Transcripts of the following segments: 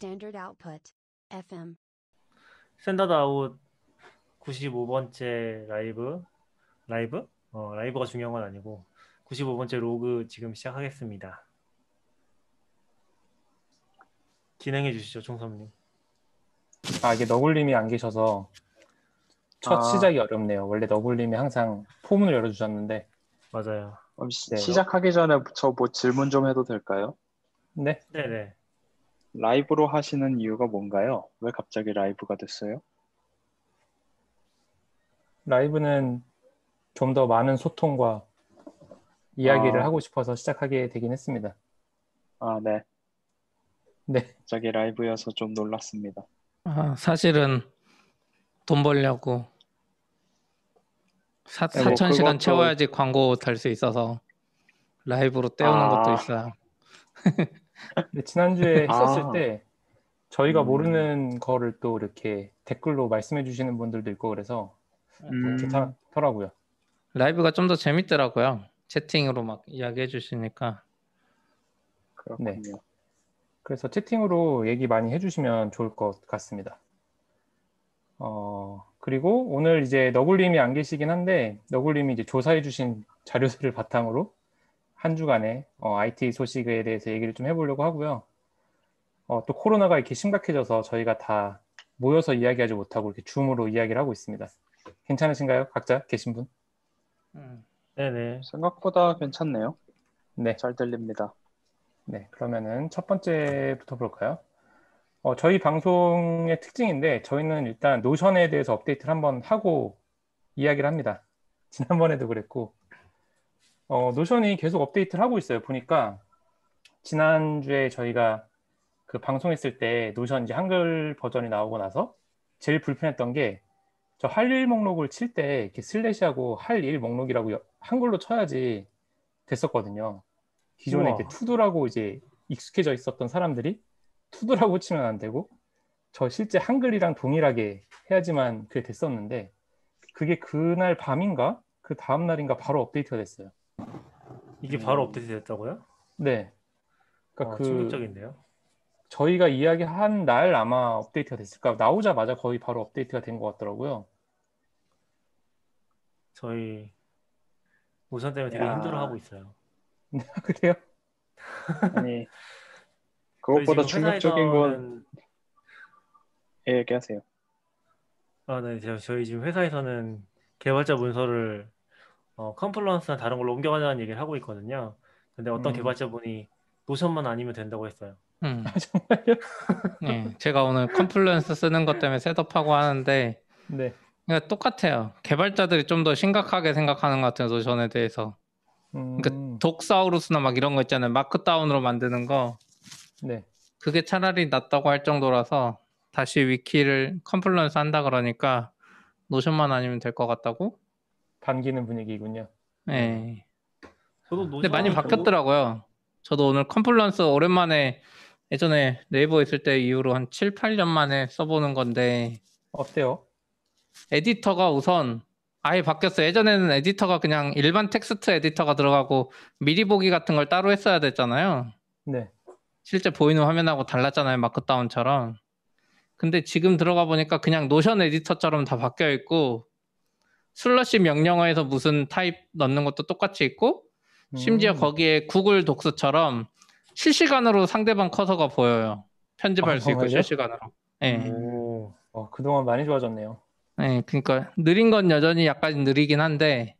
Standard output. FM. Standard Out 95번째 라이브 라이브? 어, 라이브가 중요한 건 아니고 95번째 로그 지금 시작하겠습니다. 진행해 주시죠, 총섭님. 아 이게 너굴님이 안 계셔서 첫 아. 시작이 어렵네요. 원래 너굴님이 항상 포문을 열어주셨는데 맞아요. 그럼 시, 네. 시작하기 전에 저 뭐 질문 좀 해도 될까요? 네 네네. 라이브로 하시는 이유가 뭔가요? 왜 갑자기 라이브가 됐어요? 라이브는 좀 더 많은 소통과 이야기를 아. 하고 싶어서 시작하게 되긴 했습니다. 아, 네. 네 갑자기 라이브여서 좀 놀랐습니다. 아, 사실은 돈 벌려고 사, 네, 뭐 4,000시간 그것도- 채워야지 광고 달 수 있어서 라이브로 때우는 아. 것도 있어요. 근데 지난주에 아. 했었을 때 저희가 음. 모르는 거를 또 이렇게 댓글로 말씀해 주시는 분들도 있고 그래서 음, 괜찮더라고요. 라이브가 좀 더 재밌더라고요. 채팅으로 막 이야기해 주시니까. 그렇군요. 그래서 채팅으로 얘기 많이 해주시면 좋을 것 같습니다. 어, 그리고 오늘 이제 너굴님이 안 계시긴 한데, 너굴님이 이제 조사해 주신 자료들을 바탕으로 한 주간의 어, IT 소식에 대해서 얘기를 좀 해보려고 하고요. 어, 또 코로나가 이렇게 심각해져서 저희가 다 모여서 이야기하지 못하고 이렇게 줌으로 이야기를 하고 있습니다. 괜찮으신가요? 각자 계신 분? 음. 네네. 생각보다 괜찮네요. 네. 잘 들립니다. 네, 그러면은 첫 번째부터 볼까요? 어, 저희 방송의 특징인데 저희는 일단 Notion에 대해서 업데이트를 한번 하고 이야기를 합니다. 지난번에도 그랬고 어, Notion이 계속 업데이트를 하고 있어요. 보니까 지난주에 저희가 그 방송했을 때 Notion 이제 한글 버전이 나오고 나서 제일 불편했던 게 저 할 일 목록을 칠 때 이렇게 슬래시하고 할 일 목록이라고 여- 한글로 쳐야지 됐었거든요. 기존에 우와. 이렇게 투두라고 이제 익숙해져 있었던 사람들이 투두라고 치면 안 되고 저 실제 한글이랑 동일하게 해야지만 그게 됐었는데 그게 그날 밤인가 그 다음 날인가 바로 업데이트가 됐어요. 이게 바로 음. 업데이트 됐다고요? 네. 어, 그러니까 그 충격적인데요. 저희가 이야기한 날 아마 업데이트가 됐을까 나오자마자 거의 바로 업데이트가 된 것 같더라고요. 저희 우선 때문에 되게 야. 힘들어하고 있어요. 그래요? 아니, 그것보다 충격적인 건, 회사에서는 예, 얘기하세요. 아, 네, 저- 저희 지금 회사에서는 개발자 문서를 어, Confluence나 다른 걸로 옮겨가자는 얘기를 하고 있거든요. 근데 어떤 음. 개발자분이 Notion만 아니면 된다고 했어요. 음. 아, 정말요? 예, 제가 오늘 Confluence 쓰는 것 때문에 setup하고 하는데 네. 그러니까 똑같아요. 개발자들이 좀 더 심각하게 생각하는 것 같아요. Notion에 대해서. 음, 그러니까 Docusaurus나 막 이런 거 있잖아요. markdown으로 만드는 거. 네. 그게 차라리 낫다고 할 정도라서 다시 위키를 Confluence 한다 그러니까 Notion만 아니면 될 것 같다고? 반기는 분위기군요. 예. 저도 근데 많이 바뀌었더라고요. 저도 오늘 Confluence 오랜만에 예전에 네이버 있을 때 이후로 한 7, 8년 만에 써보는 건데 어때요? 에디터가 우선 아예 바뀌었어요. 예전에는 에디터가 그냥 일반 텍스트 에디터가 들어가고 미리 보기 같은 걸 따로 했어야 됐잖아요. 네. 실제 보이는 화면하고 달랐잖아요. markdown처럼. 근데 지금 들어가 보니까 그냥 Notion 에디터처럼 다 바뀌어 있고 slash 명령어에서 무슨 타입 넣는 것도 똑같이 있고 심지어 음. 거기에 Google Docs처럼 실시간으로 상대방 커서가 보여요. 편집할 아, 수 있고 정말요? 실시간으로. 예. 오, 어, 그동안 많이 좋아졌네요. 네, 그러니까 느린 건 여전히 약간 느리긴 한데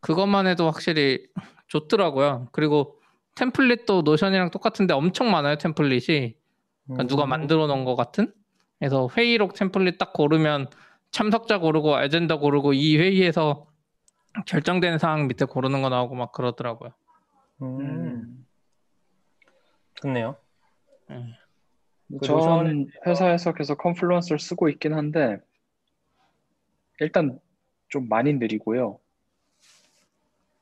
그것만 해도 확실히 좋더라고요. 그리고 템플릿도 노션이랑 똑같은데 엄청 많아요, 템플릿이. 그러니까 누가 음. 만들어 놓은 것 같은? 그래서 회의록 템플릿 딱 고르면 참석자 고르고 아젠다 고르고 이 회의에서 결정된 사항 밑에 고르는 거 나오고 막 그러더라고요. 음, 음. 좋네요. 전 Notion은- 회사에서 계속 Confluence를 쓰고 있긴 한데, 일단 좀 많이 느리고요.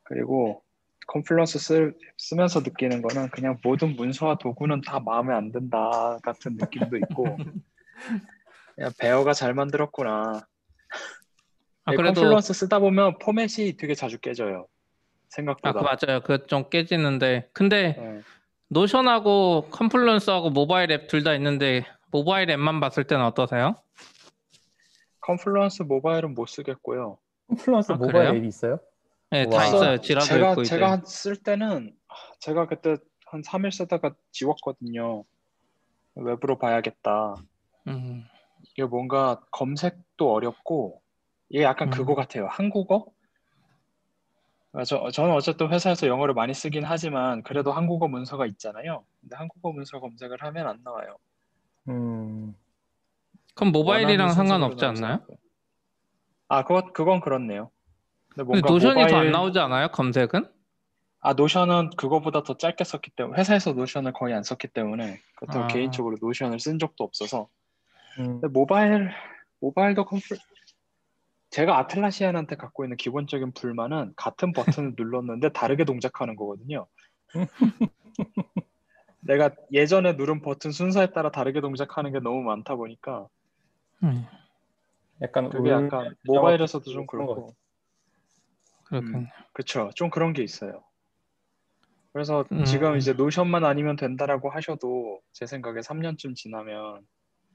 그리고 Confluence 쓰, 쓰면서 느끼는 거는 그냥 모든 문서와 도구는 다 마음에 안 든다 같은 느낌도 있고, 그냥 Bear가 잘 만들었구나. 아, 네, 그래도 Confluence 쓰다 보면 포맷이 되게 자주 깨져요. 아, 생각보다. 그 맞아요. 그거 좀 깨지는데 근데 네. Notion하고 Confluence하고 모바일 앱 둘 다 있는데 모바일 앱만 봤을 때는 어떠세요? Confluence 모바일은 못 쓰겠고요. Confluence 아, 모바일 그래요? 앱이 있어요? 네, 다 와. 있어요. Jira도 제가 있고 이제. 제가 한- 쓸 때는 아, 제가 그때 한 3일 쓰다가 지웠거든요. 웹으로 봐야겠다. 음, 이게 뭔가 검색도 어렵고 이게 약간 음. 그거 같아요. 한국어? 아, 저, 저는 어쨌든 회사에서 영어를 많이 쓰긴 하지만 그래도 한국어 문서가 있잖아요. 근데 한국어 문서 검색을 하면 안 나와요. 음, 그럼 모바일이랑 상관없지 않나요? 아, 그거, 그건 그렇네요. 근데 근데 뭔가 Notion이 더 안 모바일- 나오지 않아요? 검색은? 아, Notion은 그거보다 더 짧게 썼기 때문에 회사에서 Notion을 거의 안 썼기 때문에 그렇다고 아. 개인적으로 Notion을 쓴 적도 없어서 음, 근데 모바일 모바일도 컴플 제가 아틀라시안한테 갖고 있는 기본적인 불만은 같은 버튼을 눌렀는데 다르게 동작하는 거거든요. 내가 예전에 누른 버튼 순서에 따라 다르게 동작하는 게 너무 많다 보니까 음, 약간 그게 울- 약간 모바일에서도 좀 그렇고 그렇군요. 그쵸 좀 그런 게 있어요. 그래서 음. 지금 이제 노션만 아니면 된다라고 하셔도 제 생각에 3년쯤 지나면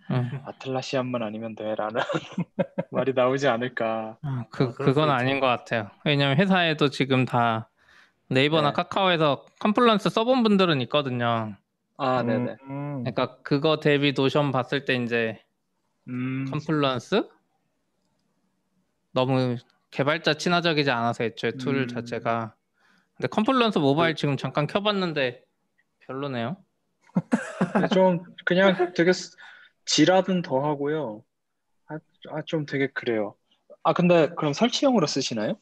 음. Atlassian만 아니면 돼라는 말이 나오지 않을까. 아, 그, 아, 그건. 아닌 것 같아요. 왜냐면 회사에도 지금 다 네이버나 네. 카카오에서 Confluence 써본 분들은 있거든요. 아, 네네. 음, 그러니까 그거 대비 Notion 봤을 때 이제 음, Confluence 너무 개발자 친화적이지 않아서 애초에 툴 음. 자체가 근데 Confluence 모바일 지금 잠깐 켜봤는데 별로네요. 좀 그냥 되게 스- 지라든 더 하고요. 아, 아, 좀 되게 그래요. 아, 근데 그럼 설치형으로 쓰시나요?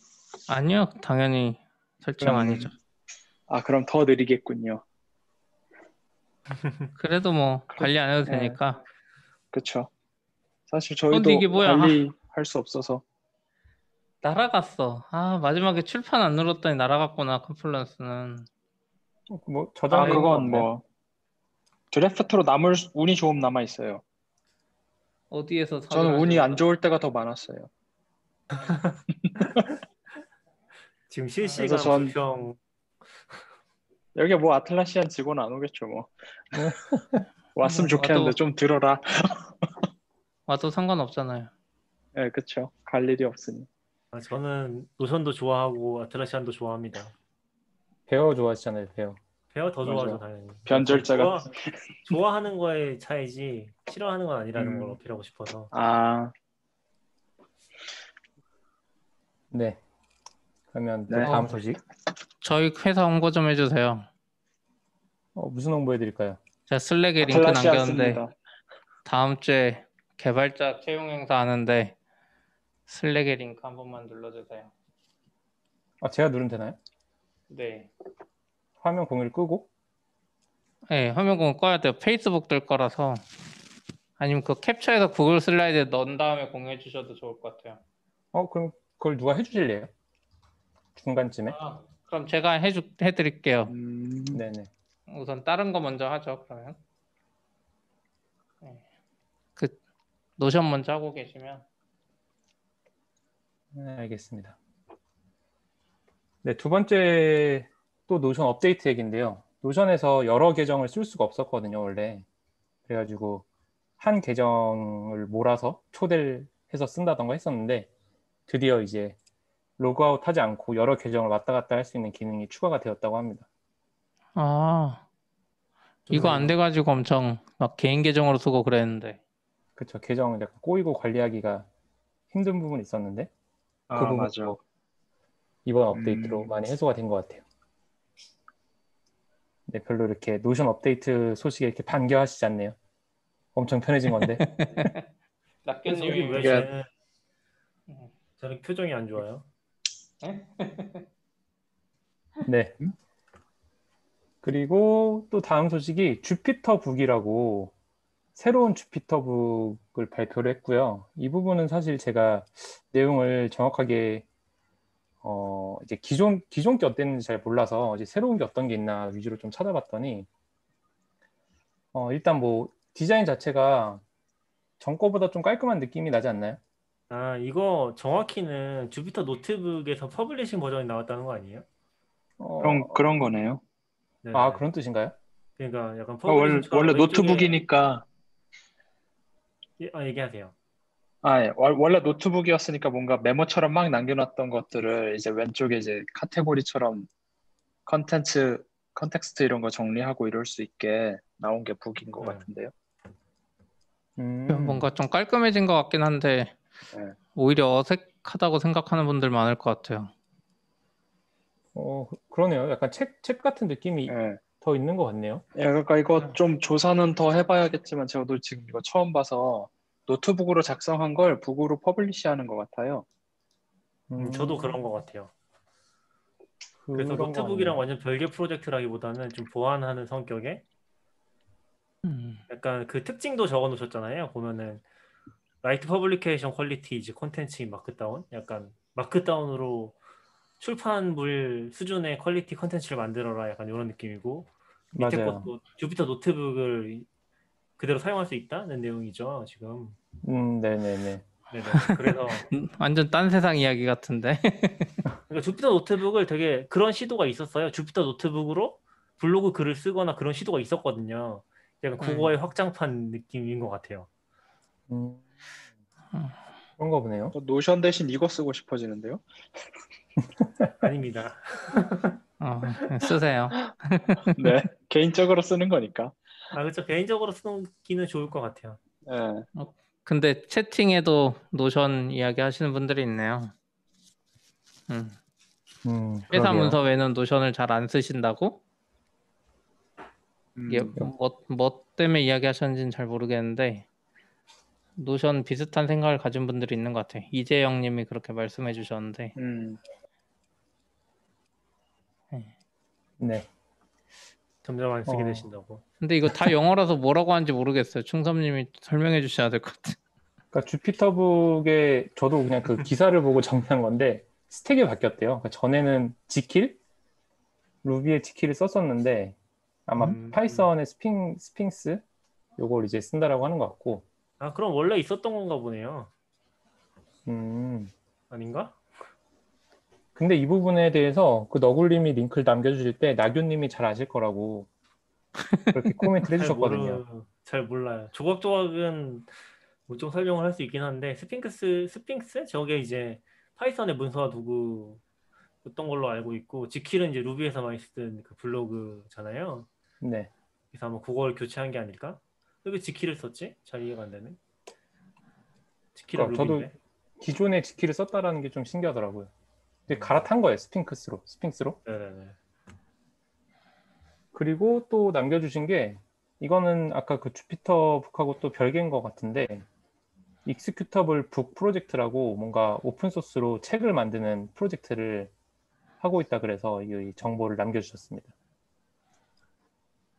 아니요, 당연히 설치형 그럼- 아니죠. 아, 그럼 더 느리겠군요. 그래도 뭐 관리 안 해도 네. 되니까 그쵸. 사실 저희도 이게 뭐야? 관리할 수 없어서. 날아갔어. 아 마지막에 출판 안 눌렀더니 날아갔구나 컴플런스는. 뭐 저장 아, 그건 뭐 드래프트로 남을 수- 운이 조금 남아 있어요. 어디에서 저는 운이 안 좋을 때가 더 많았어요. 지금 실시간 전- 불평 여기 뭐 아틀라시안 직원 안 오겠죠, 뭐. 왔으면 뭐, 좋겠는데 와도- 좀 들어라. 와도 상관없잖아요. 네, 그쵸. 갈 일이 없으니. 아, 저는 Notion도 좋아하고 Atlassian도 좋아합니다. 베어 좋아하시잖아요, 베어. Bear 더 좋아하죠 맞아. 당연히. 변절자가 좋아, 좋아하는 거의 차이지 싫어하는 건 아니라는 음. 걸 어필하고 싶어서. 아, 네. 그러면 또 네. 다음 소식. 저희 회사 홍보 좀 해주세요. 어, 무슨 홍보 해드릴까요? 제가 Slack에 링크 남겼는데 씁니다. 다음 주에 개발자 채용 행사 하는데 슬랙에 링크 한 번만 눌러주세요. 아, 제가 누르면 되나요? 네. 화면 공유를 끄고? 네, 화면 공유 꺼야 돼요. 페이스북 뜰 거라서. 아니면 그 캡처해서 구글 슬라이드에 넣은 다음에 공유해 주셔도 좋을 것 같아요. 어, 그럼 그걸 누가 해주실래요? 중간쯤에? 아, 그럼 제가 해주, 해드릴게요. 음, 네네. 우선 다른 거 먼저 하죠. 그러면 네. 그 Notion 먼저 하고 계시면 네, 알겠습니다. 네, 두 번째 또 Notion 업데이트 얘기인데요. 노션에서 여러 계정을 쓸 수가 없었거든요, 원래. 그래가지고 한 계정을 몰아서 초대를 해서 쓴다던가 했었는데 드디어 이제 로그아웃 하지 않고 여러 계정을 왔다 갔다 할 수 있는 기능이 추가가 되었다고 합니다. 아 이거 안 돼가지고 엄청 막 개인 계정으로 쓰고 그랬는데 그쵸, 계정 약간 꼬이고 관리하기가 힘든 부분이 있었는데 그 아, 부분도 맞아. 이번 업데이트로 음. 많이 해소가 된 것 같아요. 네, 별로 이렇게 노션 업데이트 소식에 이렇게 반겨하시지 않네요. 엄청 편해진 건데. 낙견님이 왜 쟤는 음. 저렇게 표정이 안 좋아요? 네. 그리고 또 다음 소식이 Jupyter Book이라고 새로운 Jupyter Book을 발표를 했고요. 이 부분은 사실 제가 내용을 정확하게 어 이제 기존 기존 게 어땠는지 잘 몰라서 이제 새로운 게 어떤 게 있나 위주로 좀 찾아봤더니 어 일단 뭐 디자인 자체가 전 거보다 좀 깔끔한 느낌이 나지 않나요? 아 이거 정확히는 Jupyter Notebook에서 publishing 버전이 나왔다는 거 아니에요? 어, 그런, 그런 거네요. 네. 아 그런 뜻인가요? 그러니까 약간 어, 원래, 원래 노트북이니까 예, 아 얘기하세요. 아, 예. 월- 원래 노트북이었으니까 뭔가 메모처럼 막 남겨놨던 것들을 이제 왼쪽에 이제 카테고리처럼 컨텐츠, context 이런 거 정리하고 이럴 수 있게 나온 게 book인 것 네. 같은데요. 음, 뭔가 좀 깔끔해진 것 같긴 한데 네. 오히려 어색하다고 생각하는 분들 많을 것 같아요. 어, 그- 그러네요. 약간 책, 책 같은 느낌이 예. 더 있는 것 같네요. 예, 그러니까 이거 좀 조사는 더 해봐야겠지만 저도 지금 이거 처음 봐서 노트북으로 작성한 걸 book으로 publish하는 것 같아요. 음, 저도 그런 것 같아요. 그래서 것 노트북이랑. 완전 별개 프로젝트라기보다는 좀 보완하는 성격의 음. 약간 그 특징도 적어 놓으셨잖아요. 보면은 write publication quality 이제 콘텐츠 markdown 약간 markdown으로 출판물 수준의 quality 컨텐츠를 만들어라 약간 이런 느낌이고 밑에 맞아요. 것도 Jupyter Notebook을 그대로 사용할 수 있다는 내용이죠 지금. 음, 네네네. 네네. 그래서 음, 완전 딴 세상 이야기 같은데. 그러니까 Jupyter Notebook을 되게 그런 시도가 있었어요. Jupyter Notebook으로 블로그 글을 쓰거나 그런 시도가 있었거든요. 약간 국어의 확장판 느낌인 것 같아요. 음, 음. 그런가 보네요. 저 Notion 대신 이거 쓰고 싶어지는데요. 아닙니다. 어, 쓰세요. 네, 개인적으로 쓰는 거니까. 아 그렇죠. 개인적으로 쓰기는 좋을 것 같아요. 예. 근데 채팅에도 Notion 이야기 하시는 분들이 있네요. 음. 음, 회사 그러게요. 문서 외에는 Notion을 잘 안 쓰신다고? 음, 이게 뭐, 뭐 때문에 이야기하셨는지는 잘 모르겠는데 Notion 비슷한 생각을 가진 분들이 있는 것 같아요. 이재영 님이 그렇게 말씀해 주셨는데 음, 네. 점점 안 쓰게 어. 되신다고. 근데 이거 다 영어라서 뭐라고 하는지 모르겠어요. 충섭 님이 설명해 주셔야 될 것 같아요. 그러니까 Jupyter Book에 저도 그냥 그 기사를 보고 정리한 건데 stack이 바뀌었대요. 그러니까 전에는 Jekyll Ruby의 Jekyll을 썼었는데 아마 음. Python의 Sphin Sphinx 요걸 이제 쓴다라고 하는 것 같고 아 그럼 원래 있었던 건가 보네요. 음 아닌가? 근데 이 부분에 대해서 그 너굴님이 링크를 남겨주실 때 나균님이 잘 아실 거라고 그렇게 코멘트를 잘 해주셨거든요. 모르, 잘 몰라요. 조각조각은 뭐 좀 설명을 할 수 있긴 한데 Sphinx Sphinx 저게 이제 Python의 문서화 도구였던 걸로 알고 있고 Jekyll은 이제 Ruby에서 많이 쓰던 그 블로그잖아요. 네. 그래서 아마 그걸 교체한 게 아닐까? 왜 Jekyll을 썼지? 잘 이해가 안 되네. Jekyll은 그러니까 저도 Ruby인데. 기존에 Jekyll을 썼다라는 게 좀 신기하더라고요. 근데 음. 갈아탄 거예요. Sphinx로. Sphinx로. 네네네. 그리고 또 남겨주신 게 이거는 아까 그 Jupyter Book하고 또 별개인 것 같은데 Executable Book Project라고 뭔가 open source로 책을 만드는 프로젝트를 하고 있다 그래서 이 정보를 남겨주셨습니다.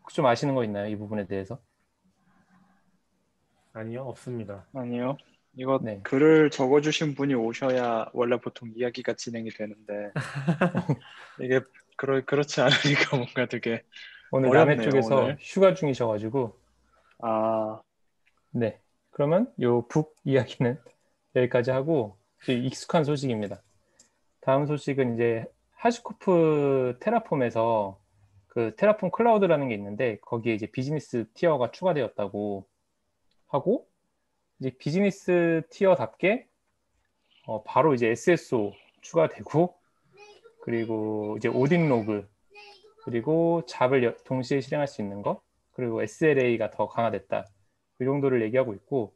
혹시 좀 아시는 거 있나요? 이 부분에 대해서? 아니요 없습니다. 아니요. 이거 네. 글을 적어주신 분이 오셔야 원래 보통 이야기가 진행이 되는데 이게 그러, 그렇지 않으니까 뭔가 되게 오늘 남해 어렵네요, 쪽에서 오늘. 휴가 중이셔가지고 아 네. 그러면 요 북 이야기는 여기까지 하고 익숙한 소식입니다. 다음 소식은 이제 HashiCorp Terraform에서 그 Terraform Cloud라는 게 있는데 거기에 이제 business tier가 추가되었다고 하고 이제 business tier답게 어, 바로 이제 SSO 추가되고 그리고 이제 audit log 그리고 job을 여- 동시에 실행할 수 있는 거 그리고 SLA가 더 강화됐다. 그 정도를 얘기하고 있고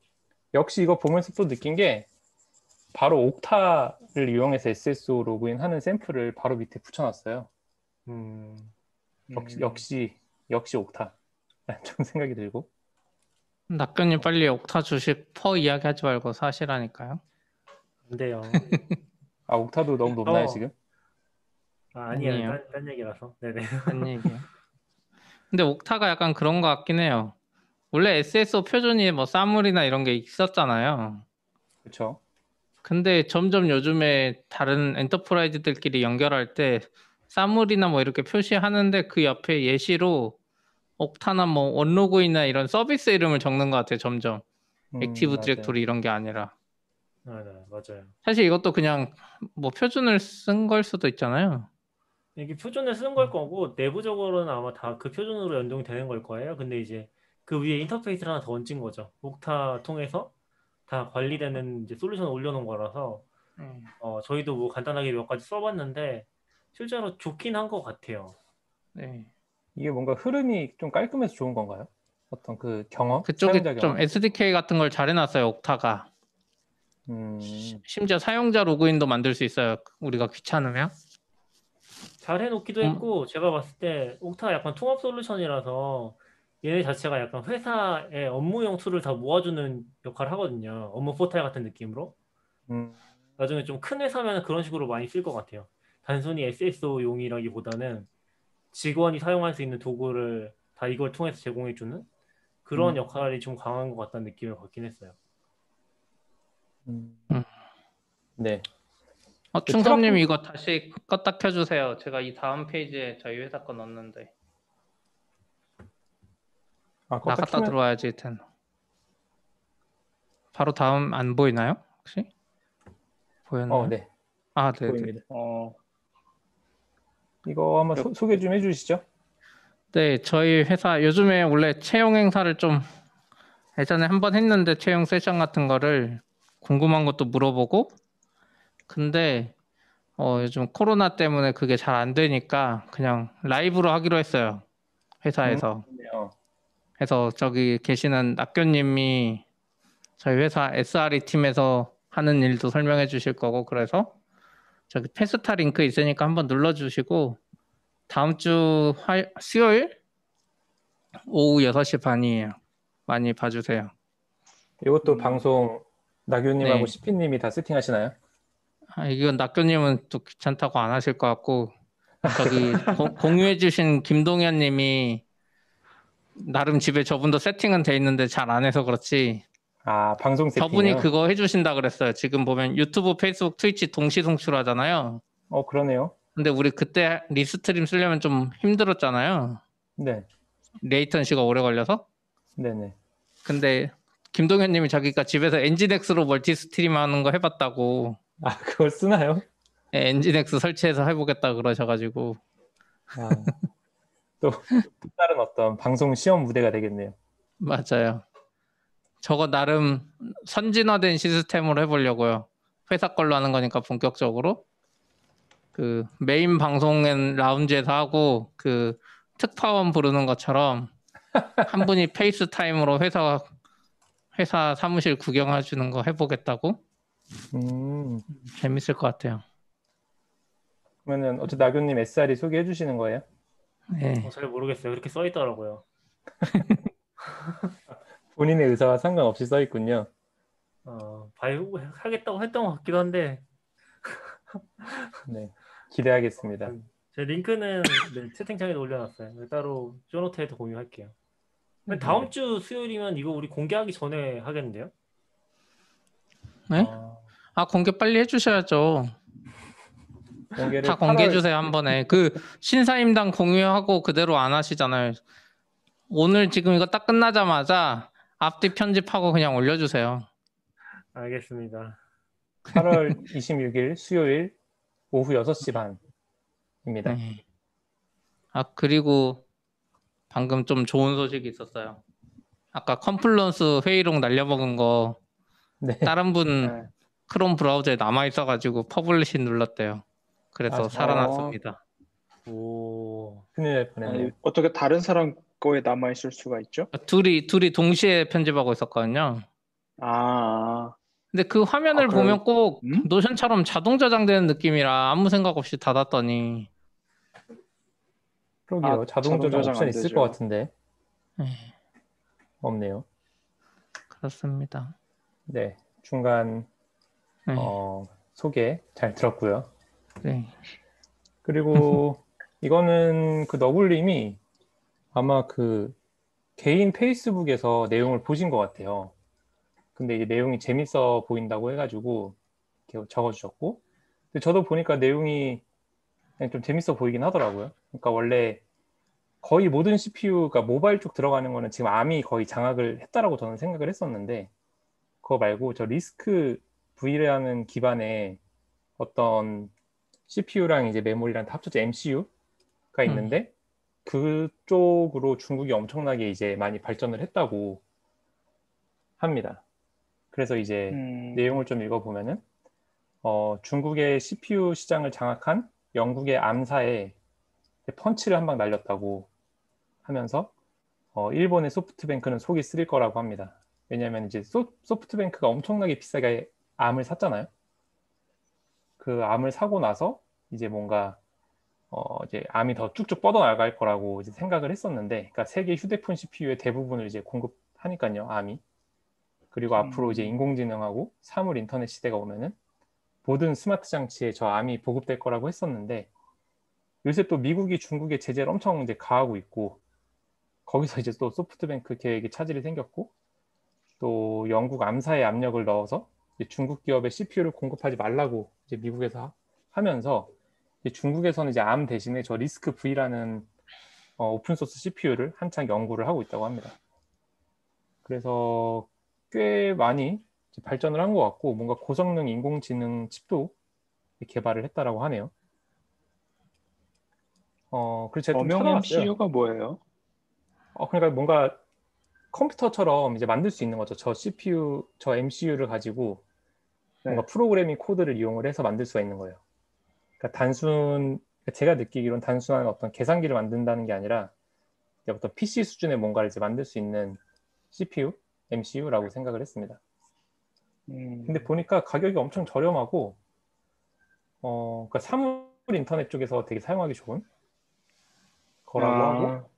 역시 이거 보면서 또 느낀 게 바로 옥타를 이용해서 SSO 로그인 하는 샘플을 바로 밑에 붙여놨어요. 음, 역시 음, 역시 역시 옥타. 좀 생각이 들고 낙견님 빨리 옥타 주식 퍼 이야기하지 말고 사실하니까요. 안 돼요. 아 옥타도 너무 높나요 어. 지금? 아, 아니에요. 아니에요. 딴, 딴 얘기라서. 네네. 한 얘기요. 근데 Okta가 약간 그런 것 같긴 해요. 원래 SSO 표준이 뭐 SAML이나 이런 게 있었잖아요. 그렇죠. 근데 점점 요즘에 다른 enterprise들끼리 연결할 때 SAML이나 뭐 이렇게 표시하는데 그 옆에 예시로 Okta나 뭐 OneLogin이나 이런 서비스 이름을 적는 것 같아요. 점점 Active 음, 맞아요. Directory 이런 게 아니라 아, 네, 맞아요. 사실 이것도 그냥 뭐 표준을 쓴 걸 수도 있잖아요. 이게 표준을 쓰는 걸 거고 내부적으로는 아마 다 그 표준으로 연동이 되는 걸 거예요. 근데 이제 그 위에 인터페이스를 하나 더 얹은 거죠. 옥타 통해서 다 관리되는 이제 솔루션을 올려놓은 거라서 음. 어, 저희도 뭐 간단하게 몇 가지 써봤는데 실제로 좋긴 한 것 같아요. 네. 이게 뭔가 흐름이 좀 깔끔해서 좋은 건가요? 어떤 그 경험? 그쪽에 사용자 좀 경험? SDK 같은 걸 잘 해놨어요. 옥타가. 음, 심지어 사용자 로그인도 만들 수 있어요. 우리가 귀찮으면. 잘 해놓기도 음. 했고 제가 봤을 때 Okta가 약간 통합 솔루션이라서 얘네 자체가 약간 회사의 업무용 tool을 다 모아주는 역할을 하거든요. 업무 포탈 같은 느낌으로. 음, 나중에 좀 큰 회사면 그런 식으로 많이 쓸 것 같아요. 단순히 SSO용이라기보다는 직원이 사용할 수 있는 도구를 다 이걸 통해서 제공해주는 그런 음. 역할이 좀 강한 것 같다는 느낌을 받긴 했어요. 음. 음. 네. 어, 그 충섭님 이거 다시 껐다 켜주세요. 제가 이 다음 페이지에 저희 회사 거 넣었는데 아, 나갔다 키면- 들어와야지 텐. 바로 다음 안 보이나요? 혹시? 보였나요? 어, 네. 아, 네, 네. 보입니다. 어, 이거 한번 소, 소개 좀 해주시죠. 네, 저희 회사 요즘에 원래 채용 행사를 좀 예전에 한 번 했는데 채용 세션 같은 거를 궁금한 것도 물어보고 근데 어, 요즘 코로나 때문에 그게 잘 안 되니까 그냥 라이브로 하기로 했어요. 회사에서. 어, 그래서 저기 계시는 낙교님이 저희 회사 SRE 팀에서 하는 일도 설명해 주실 거고 그래서 저기 페스타 링크 있으니까 한번 눌러주시고 다음 주 화, 수요일 오후 6시 반이에요. 많이 봐주세요. 이것도 음. 방송 나교님하고 네. 시피님이 다 세팅하시나요? 아, 이건 낙교님은 또 귀찮다고 안 하실 것 같고 저기 고- 공유해주신 김동현님이 나름 집에 저분도 세팅은 돼 있는데 잘 안 해서 그렇지 아, 방송 세팅이요? 저분이 그거 해주신다 그랬어요. 지금 보면 유튜브, 페이스북, 트위치 동시 송출하잖아요. 어, 그러네요. 근데 우리 그때 Restream 쓰려면 좀 힘들었잖아요. 네. latency가 오래 걸려서. 네네. 근데 김동현님이 자기가 집에서 nginx로 multi stream 하는 거 해봤다고 아, 그걸 쓰나요? 예, nginx 설치해서 해보겠다 그러셔가지고 아, 또, 또 다른 어떤 방송 시험 무대가 되겠네요. 맞아요. 저거 나름 선진화된 시스템으로 해보려고요. 회사 걸로 하는 거니까 본격적으로 그 메인 방송은 라운지에서 하고 그 특파원 부르는 것처럼 한 분이 FaceTime으로 회사 회사 사무실 구경해 주는 거 해보겠다고 음, 재밌을 것 같아요. 그러면은 어째 나교님 SR이 소개해 주시는 거예요? 네. 어, 잘 모르겠어요. 그렇게 써 있더라고요. 본인의 의사와 상관없이 써 있군요. 어, 바이오 하겠다고 했던 것 같기도 한데 네. 기대하겠습니다. 제 링크는 네, 채팅창에도 올려놨어요. 따로 쇼노트에도 공유할게요. 네. 다음 주 수요일이면 이거 우리 공개하기 전에 하겠는데요? 네? 아, 아 공개 빨리 해주셔야죠. 공개를 다 공개해 8월 주세요 한 번에. 그 신사임당 공유하고 그대로 안 하시잖아요. 오늘 지금 이거 딱 끝나자마자 앞뒤 편집하고 그냥 올려주세요. 알겠습니다. 8월 26일 수요일 오후 6시 반입니다. 네. 아 그리고 방금 좀 좋은 소식이 있었어요. 아까 Confluence 회의록 날려먹은 거 네. 다른 분 네. 크롬 브라우저에 남아 있어가지고 publish 눌렀대요. 그래서 아, 살아났습니다. 오, 큰일 날 아니, 뻔했네요. 어떻게 다른 사람 거에 남아 있을 수가 있죠? 둘이 둘이 동시에 편집하고 있었거든요. 아, 근데 그 화면을 아? 보면 꼭 음? 노션처럼 자동 저장되는 느낌이라 아무 생각 없이 닫았더니 그러게요. 아, 자동 자동 저장 저장 옵션 안 있을. 것 같은데 네, 없네요. 그렇습니다. 네. 중간 네, 어, 소개 잘 들었고요. 네. 그리고 이거는 그 너굴님이 아마 그 개인 페이스북에서 내용을 보신 것 같아요. 근데 이게 내용이 재밌어 보인다고 해가지고 이렇게 적어주셨고, 근데 저도 보니까 내용이 좀 재밌어 보이긴 하더라고요. 그러니까 원래 거의 모든 CPU가 모바일 쪽 들어가는 거는 지금 암이 거의 장악을 했다라고 저는 생각을 했었는데, 그거 말고 저 리스크 V라는 기반의 어떤 CPU랑 이제 메모리랑 다 합쳐져 MCU가 음. 있는데 그쪽으로 중국이 엄청나게 이제 많이 발전을 했다고 합니다. 그래서 이제 음, 내용을 좀 읽어보면은 어, 중국의 CPU 시장을 장악한 영국의 암사에 펀치를 한 방 날렸다고 하면서 어, 일본의 소프트뱅크는 속이 쓰릴 거라고 합니다. 왜냐하면 이제 소, 소프트뱅크가 엄청나게 비싸게 암을 샀잖아요. 그 암을 사고 나서 이제 뭔가 어, 이제 암이 더 쭉쭉 뻗어나갈 거라고 이제 생각을 했었는데, 그러니까 세계 휴대폰 CPU의 대부분을 이제 공급하니까요, 암이. 그리고 앞으로 이제 음. 인공지능하고 사물 인터넷 시대가 오면은 모든 스마트 장치에 저 암이 보급될 거라고 했었는데 요새 또 미국이 중국의 제재를 엄청 이제 가하고 있고 거기서 이제 또 소프트뱅크 계획에 차질이 생겼고 또 영국 Arm사에 압력을 넣어서 중국 기업에 CPU를 공급하지 말라고 이제 미국에서 하- 하면서 중국에서는 이제 Arm 대신에 저 RISC-V라는 어, open source CPU를 한창 연구를 하고 있다고 합니다. 그래서 꽤 많이 발전을 한 것 같고 뭔가 고성능 인공지능 칩도 개발을 했다라고 하네요. 어, 그래서 제가 좀 어명. MCU가 뭐예요? 어, 그러니까 뭔가 컴퓨터처럼 이제 만들 수 있는 거죠. 저 CPU, 저 MCU를 가지고 뭔가 네. 프로그래밍 코드를 이용을 해서 만들 수가 있는 거예요. 그러니까 단순, 그러니까 제가 느끼기로는 단순한 어떤 계산기를 만든다는 게 아니라 어떤 PC 수준의 뭔가를 이제 만들 수 있는 CPU, MCU라고 생각을 했습니다. 음, 근데 보니까 가격이 엄청 저렴하고, 어, 그러니까 사물 인터넷 쪽에서 되게 사용하기 좋은 거라고 아, 하고,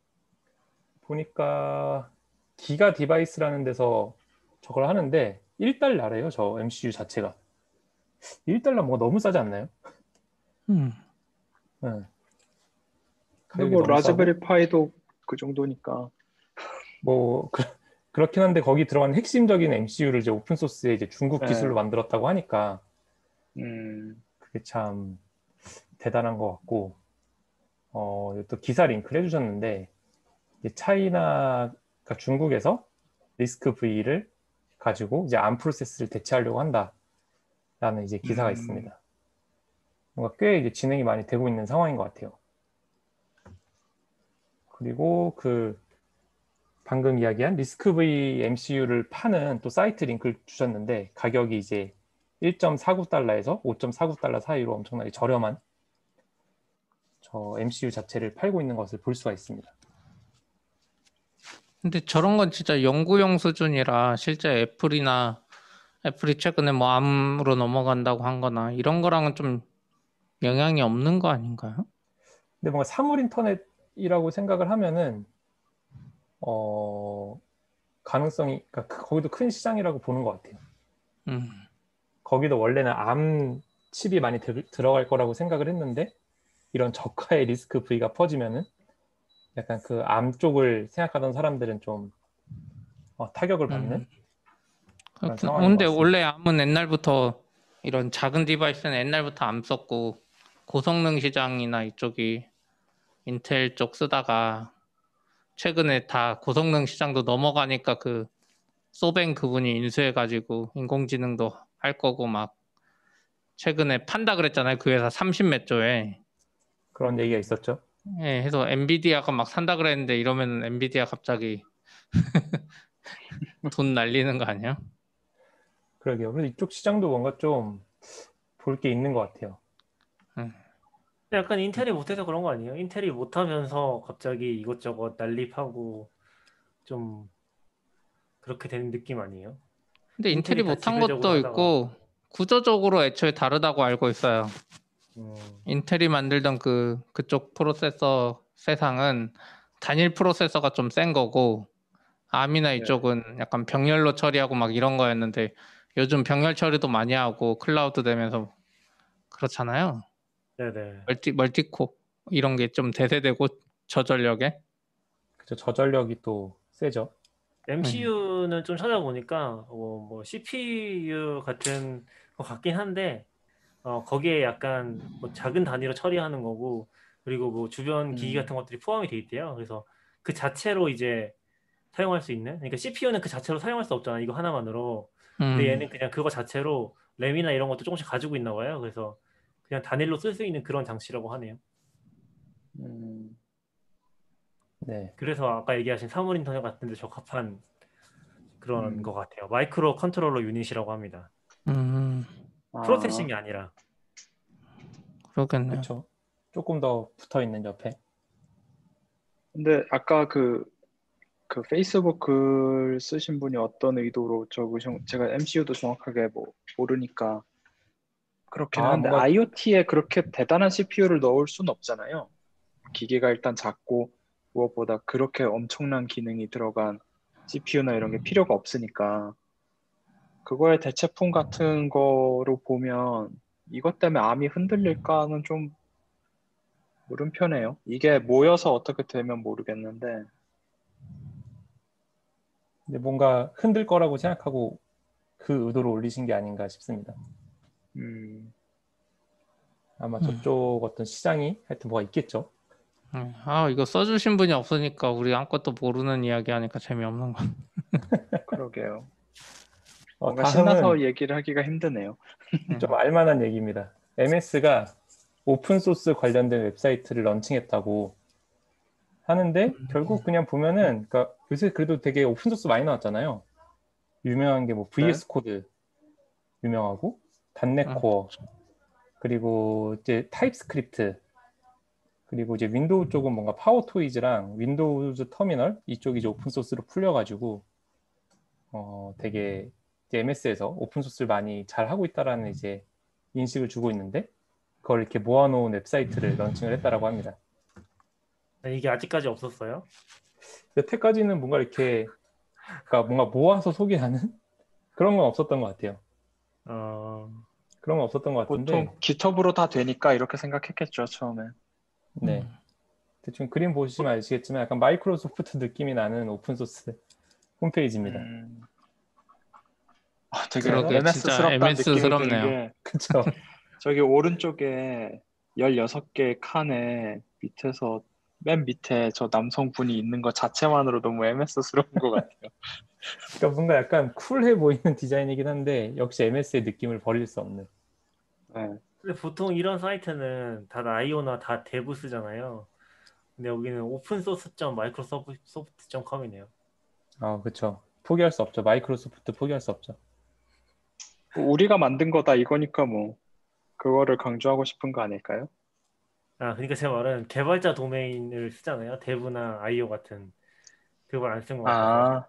보니까 GigaDevice라는 데서 저걸 하는데 1달러래요, 저 MCU 자체가. 1달러 뭔가 너무 싸지 않나요? 음. 네. 뭐 너무 Raspberry Pi도 그 정도니까. 뭐 그, 그렇긴 한데 거기 들어간 핵심적인 MCU를 이제 오픈 소스에 이제 중국 네. 기술로 만들었다고 하니까 음, 그게 참 대단한 것 같고 어, 또 기사 링크를 해주셨는데 이제 차이나가 중국에서 리스크 V를 가지고 이제 암 프로세스를 대체하려고 한다라는 이제 기사가 음. 있습니다. 뭔가 꽤 이제 진행이 많이 되고 있는 상황인 것 같아요. 그리고 그 방금 이야기한 리스크 V MCU를 파는 또 사이트 링크를 주셨는데 가격이 이제 1.49달러에서 5.49달러 사이로 엄청나게 저렴한 저 MCU 자체를 팔고 있는 것을 볼 수가 있습니다. 근데 저런 건 진짜 연구용 수준이라 실제 애플이나 애플이 최근에 뭐 암으로 넘어간다고 한 거나 이런 거랑은 좀 영향이 없는 거 아닌가요? 근데 뭔가 사물 인터넷이라고 생각을 하면은 어 가능성이 그러니까 그- 거기도 큰 시장이라고 보는 것 같아요. 음. 거기도 원래는 암 칩이 많이 들, 들어갈 거라고 생각을 했는데 이런 저가의 리스크 V가 퍼지면은 약간 그 암 쪽을 생각하던 사람들은 좀 어, 타격을 받는 음. 근데. 원래 ARM은 옛날부터 이런 작은 device는 옛날부터 ARM 썼고 고성능 시장이나 이쪽이 인텔 쪽 쓰다가 최근에 다 고성능 시장도 넘어가니까 그 소뱅 그분이 인수해가지고 인공지능도 할 거고 막 최근에 판다 그랬잖아요 그 회사 30몇 조에 그런 얘기가 있었죠. 예, 해서 엔비디아가 막 산다 그랬는데 이러면 엔비디아 갑자기 돈 날리는 거 아니야? 그러게요. 그래서 이쪽 시장도 뭔가 좀 볼 게 있는 것 같아요. 약간 인텔이 못해서 그런 거 아니에요? 인텔이 못하면서 갑자기 이것저것 난립하고 좀 그렇게 되는 느낌 아니에요? 근데 인텔이 인텔이 다 못한 것도 하다가. 있고 구조적으로 애초에 다르다고 알고 있어요. 음, 인텔이 만들던 그 그쪽 프로세서 세상은 단일 프로세서가 좀 센 거고 ARM이나 네. 이쪽은 약간 병렬로 처리하고 막 이런 거였는데 요즘 병렬 처리도 많이 하고 클라우드 되면서 그렇잖아요. 네네. multi multi-core 이런 게 좀 대세되고 저전력에 그죠. 저전력이 또 세죠. MCU는 좀 찾아보니까 뭐, 뭐 CPU 같은 것 같긴 한데 어, 거기에 약간 뭐 작은 단위로 처리하는 거고 그리고 뭐 주변 기기 음. 같은 것들이 포함이 돼 있대요. 그래서 그 자체로 이제 사용할 수 있는 그러니까 CPU는 그 자체로 사용할 수 없잖아. 이거 하나만으로. 음, 근데 얘는 그냥 그거 자체로 램이나 이런 것도 조금씩 가지고 있나 봐요. 그래서 그냥 단일로 쓸 수 있는 그런 장치라고 하네요. 음, 네. 그래서 아까 얘기하신 사물 인터넷 같은 데 적합한 그런 음. 것 같아요. microcontroller unit이라고 합니다. 음, 아, 프로세싱이 아니라. 그러겠네요. 그렇죠. 조금 더 붙어 있는 옆에. 근데 아까 그, 그 페이스북 글 쓰신 분이 어떤 의도로 적으신, 제가 MCU도 정확하게 뭐 모르니까 그렇긴 아, 한데 뭔가- IoT에 그렇게 대단한 CPU를 넣을 수는 없잖아요. 기계가 일단 작고 무엇보다 그렇게 엄청난 기능이 들어간 CPU나 이런 게 필요가 없으니까 그거의 대체품 같은 거로 보면 이것 때문에 암이 흔들릴까는 좀 물음표네요. 이게 모여서 어떻게 되면 모르겠는데 근데 뭔가 흔들 거라고 생각하고 그 의도로 올리신 게 아닌가 싶습니다. 음, 아마 음. 저쪽 어떤 시장이 하여튼 뭐가 있겠죠. 음, 아, 이거 써주신 분이 없으니까 우리 아무것도 모르는 이야기 하니까 재미없는 거. 그러게요. 어, 뭔가 신나서 얘기를 하기가 힘드네요. 좀 알만한 얘기입니다. MS가 open source 관련된 웹사이트를 launching했다고 하는데 결국 그냥 보면은 그러니까 요새 그래도 되게 open source 많이 나왔잖아요. 유명한 게 뭐 VS Code 유명하고 .NET 음. Core 그리고 이제 TypeScript 그리고 이제 윈도우 쪽은 뭔가 PowerToys랑 Windows Terminal 이쪽이 이제 open source로 풀려가지고 어 되게 이제 MS에서 open source를 많이 잘 하고 있다라는 이제 인식을 주고 있는데 그걸 이렇게 모아놓은 웹사이트를 launching을 했다라고 합니다. 이게 아직까지 없었어요. 여태까지는 뭔가 이렇게 그러니까 뭔가 모아서 소개하는 그런 건 없었던 것 같아요. 어, 그런 건 없었던 것 같은데 보통 GitHub으로 다 되니까 이렇게 생각했겠죠, 처음에. 네 대충 그림 보시면 아시겠지만 약간 마이크로소프트 느낌이 나는 open source 홈페이지입니다. 음. 아, 되게 MS스럽다는 느낌이 MS-스럽네요. 드는 게 그렇죠. 저기 오른쪽에 16개의 칸에 밑에서 맨 밑에 저 남성분이 있는 것 자체만으로 너무 MS스러운 것 같아요. 그러니까 뭔가 약간 쿨해 보이는 디자인이긴 한데 역시 MS의 느낌을 버릴 수 없는. 네. 근데 보통 이런 사이트는 다 io나 다 dev 쓰잖아요. 근데 여기는 opensource.microsoft.com이네요. 아 그렇죠. 포기할 수 없죠. 마이크로소프트 포기할 수 없죠. 우리가 만든 거다 이거니까 뭐 그거를 강조하고 싶은 거 아닐까요? 아, 그러니까 제 말은 개발자 도메인을 쓰잖아요. 대부나 아이오 같은 그걸 안쓴것 같아서. 아,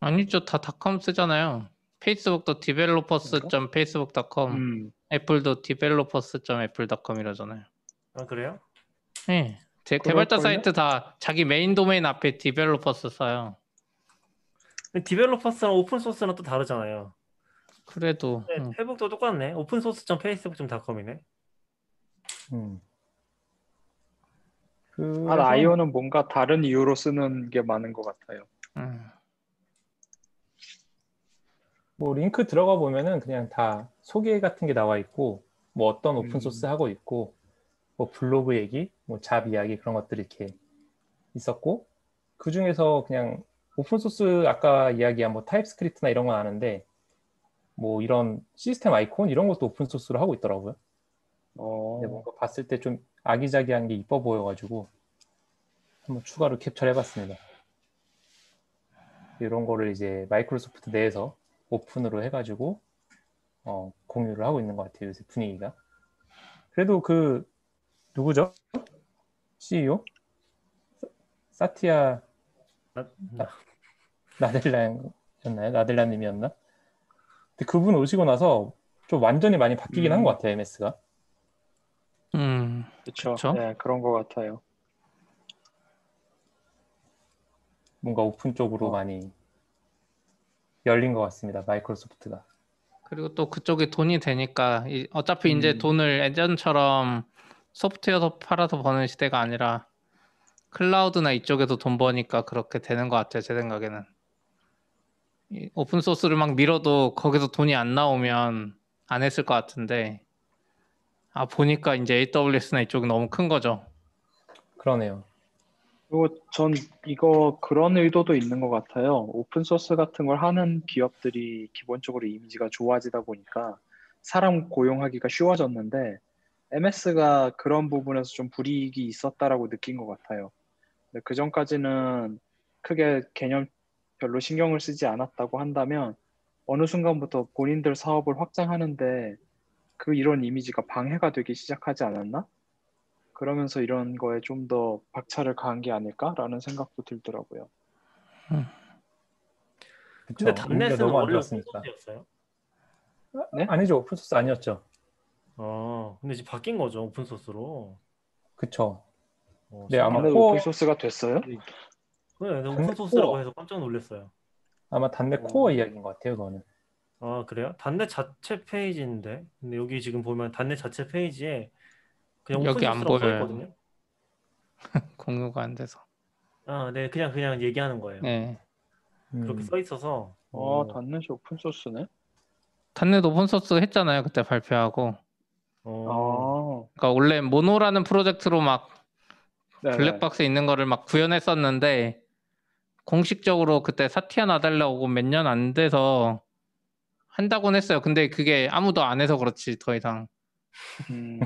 아니죠, 다 닷컴 쓰잖아요. 페이스북도 developers.facebook.com, 음, 애플도 developers.apple.com 이러잖아요. 아, 그래요? 네. 제 개발자 그럴걸요? 사이트 다 자기 메인 도메인 앞에 developers 써요. 근데 developers랑 open source랑 또 다르잖아요. 그래도 네, 음, 페북도 똑같네. opensource.facebook.com이네. 음. 아, 그래서 io는 뭔가 다른 이유로 쓰는 게 많은 것 같아요. 음. 뭐 링크 들어가 보면은 그냥 다 소개 같은 게 나와 있고 뭐 어떤 open source 음. 하고 있고 뭐 블로그 얘기, 뭐 job 이야기 그런 것들이 이렇게 있었고 그 중에서 그냥 open source 아까 이야기한 뭐 TypeScript나 이런 건 아는데 뭐 이런 시스템 아이콘 이런 것도 open source로 하고 있더라고요. 어, 뭔가 봤을 때 좀 아기자기한 게 이뻐 보여가지고 한번 추가로 캡처를 해봤습니다. 이런 거를 이제 마이크로소프트 내에서 오픈으로 해가지고 어, 공유를 하고 있는 것 같아요. 요새 분위기가. 그래도 그 누구죠? CEO? 사- 사티아 나, 나델란이었나요? 나델란님이었나? 근데 그분 오시고 나서 좀 완전히 많이 바뀌긴 한 음. 것 같아요. MS가. 음. 그쵸. 네, 그런 것 같아요. 뭔가 오픈 쪽으로 어. 많이 열린 것 같습니다. 마이크로소프트가. 그리고 또 그쪽에 돈이 되니까 이- 어차피 이제 음. 돈을 예전처럼 소프트웨어 팔아서 버는 시대가 아니라 클라우드나 이쪽에도 돈 버니까 그렇게 되는 것 같아요. 제 생각에는 이 open source를 막 밀어도 거기서 돈이 안 나오면 안 했을 것 같은데 아 보니까 이제 AWS나 이쪽이 너무 큰 거죠. 그러네요. 그리고 전 이거 그런 의도도 있는 것 같아요. 오픈 소스 같은 걸 하는 기업들이 기본적으로 이미지가 좋아지다 보니까 사람 고용하기가 쉬워졌는데 MS가 그런 부분에서 좀 불이익이 있었다라고 느낀 것 같아요. 그 전까지는 크게 개념 별로 신경을 쓰지 않았다고 한다면 어느 순간부터 본인들 사업을 확장하는데 그 이런 이미지가 방해가 되기 시작하지 않았나? 그러면서 이런 거에 좀 더 박차를 가한 게 아닐까라는 생각도 들더라고요. 그쵸. 근데 단넷은 원래. open source였어요? 네? 아니죠. open source 아니었죠. 어, 근데 이제 바뀐 거죠 open source로. 그쵸. 어, 네, 아마 .NET Core- open 소스가 됐어요? 네, 단넷 오픈소스라고 코어. 해서 깜짝 놀랐어요. 아마 .NET 어. Core 이야기인 것 같아요, 그거는. 아, 그래요? .NET 자체 페이지인데. 근데 여기 지금 보면 .NET 자체 페이지에 그냥 여기 안 보여요. 공유가 안 돼서. 아, 네, 그냥 그냥 얘기하는 거예요. 네. 그렇게 음. 써 있어서 어, 어, 단넷이 오픈 소스네. .NET open source 했잖아요. 그때 발표하고. 어, 아, 그러니까 원래 Mono라는 프로젝트로 막 네. 블랙박스에 있는 거를 막 구현했었는데 공식적으로 그때 사티아 나델라 오고 몇 년 안 돼서 한다고는 했어요. 근데 그게 아무도 안 해서 그렇지 더 이상 음,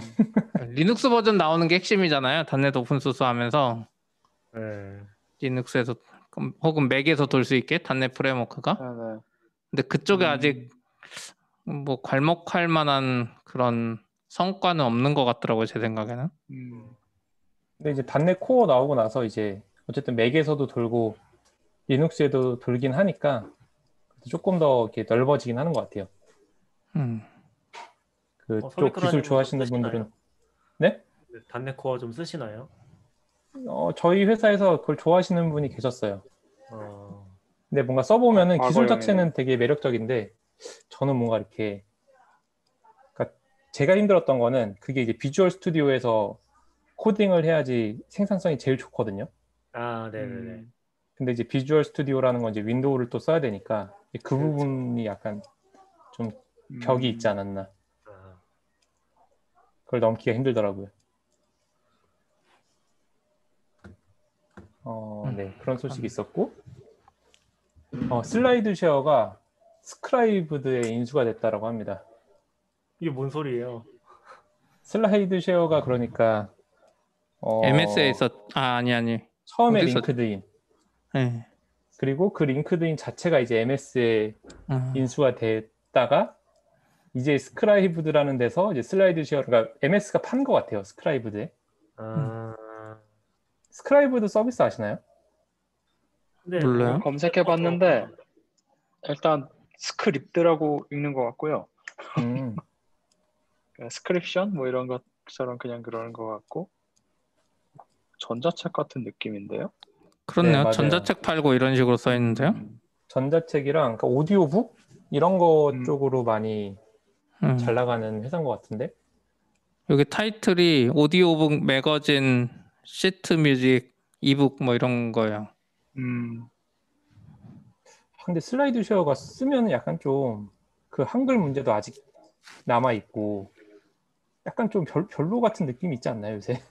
리눅스 버전 나오는 게 핵심이잖아요. .NET open source 하면서 네. Linux에서 혹은 Mac에서 돌 수 있게 단넷 프레임워크가. 네, 네. 근데 그쪽에 음. 아직 뭐 괄목할 만한 그런 성과는 없는 것 같더라고요. 제 생각에는. 음, 근데 이제 단내 코어 나오고 나서 이제 어쨌든 맥에서도 돌고 리눅스에도 돌긴 하니까 조금 더 이렇게 넓어지긴 하는 것 같아요. 음. 그쪽 서비스라는 기술 좋아하시는? 분들은 네? 네, 단넷 코어 좀 쓰시나요? 어, 저희 회사에서 그걸 좋아하시는 분이 계셨어요. 어, 근데 뭔가 써보면은 과거형이네. 기술 자체는 되게 매력적인데 저는 뭔가 이렇게 그러니까 제가 힘들었던 거는 그게 이제 Visual Studio에서 코딩을 해야지 생산성이 제일 좋거든요. 아, 네, 네, 네. 음, 근데 이제 Visual Studio라는 건 이제 Windows를 또 써야 되니까 그 그렇죠. 부분이 약간 좀 벽이 음. 있지 않았나. 아, 그걸 넘기가 힘들더라고요. 어, 네. 그런 소식이 있었고, 어, SlideShare가 Scribd에 인수가 됐다라고 합니다. 이게 뭔 소리예요? SlideShare가 그러니까, 어, MS에 있었 아 아니 아니. 처음에 어디서- LinkedIn, 네. 그리고 그 LinkedIn 자체가 이제 MS에 음. 인수가 됐다가, 이제 Scribd라는 데서 이제 SlideShare, 그러니까 MS가 판 것 같아요. Scribd에. 아, Scribd 서비스 아시나요? 근데 몰라요? 검색해봤는데 일단 Scribd라고 읽는 것 같고요. 음. scription 뭐 이런 것처럼 그냥 그러는 것 같고 전자책 같은 느낌인데요. 그렇네요. 네. 전자책 팔고 이런 식으로 써 있는데요. 음, 전자책이랑 그러니까 audiobook 이런 거 음. 쪽으로 많이 음. 잘 나가는 회사인 것 같은데 여기 타이틀이 audiobook magazine sheet music ebook 뭐 이런 거예요. 음, 아, 근데 SlideShare가 쓰면 약간 좀 그 한글 문제도 아직 남아 있고 약간 좀 별, 별로 같은 느낌이 있지 않나요 요새?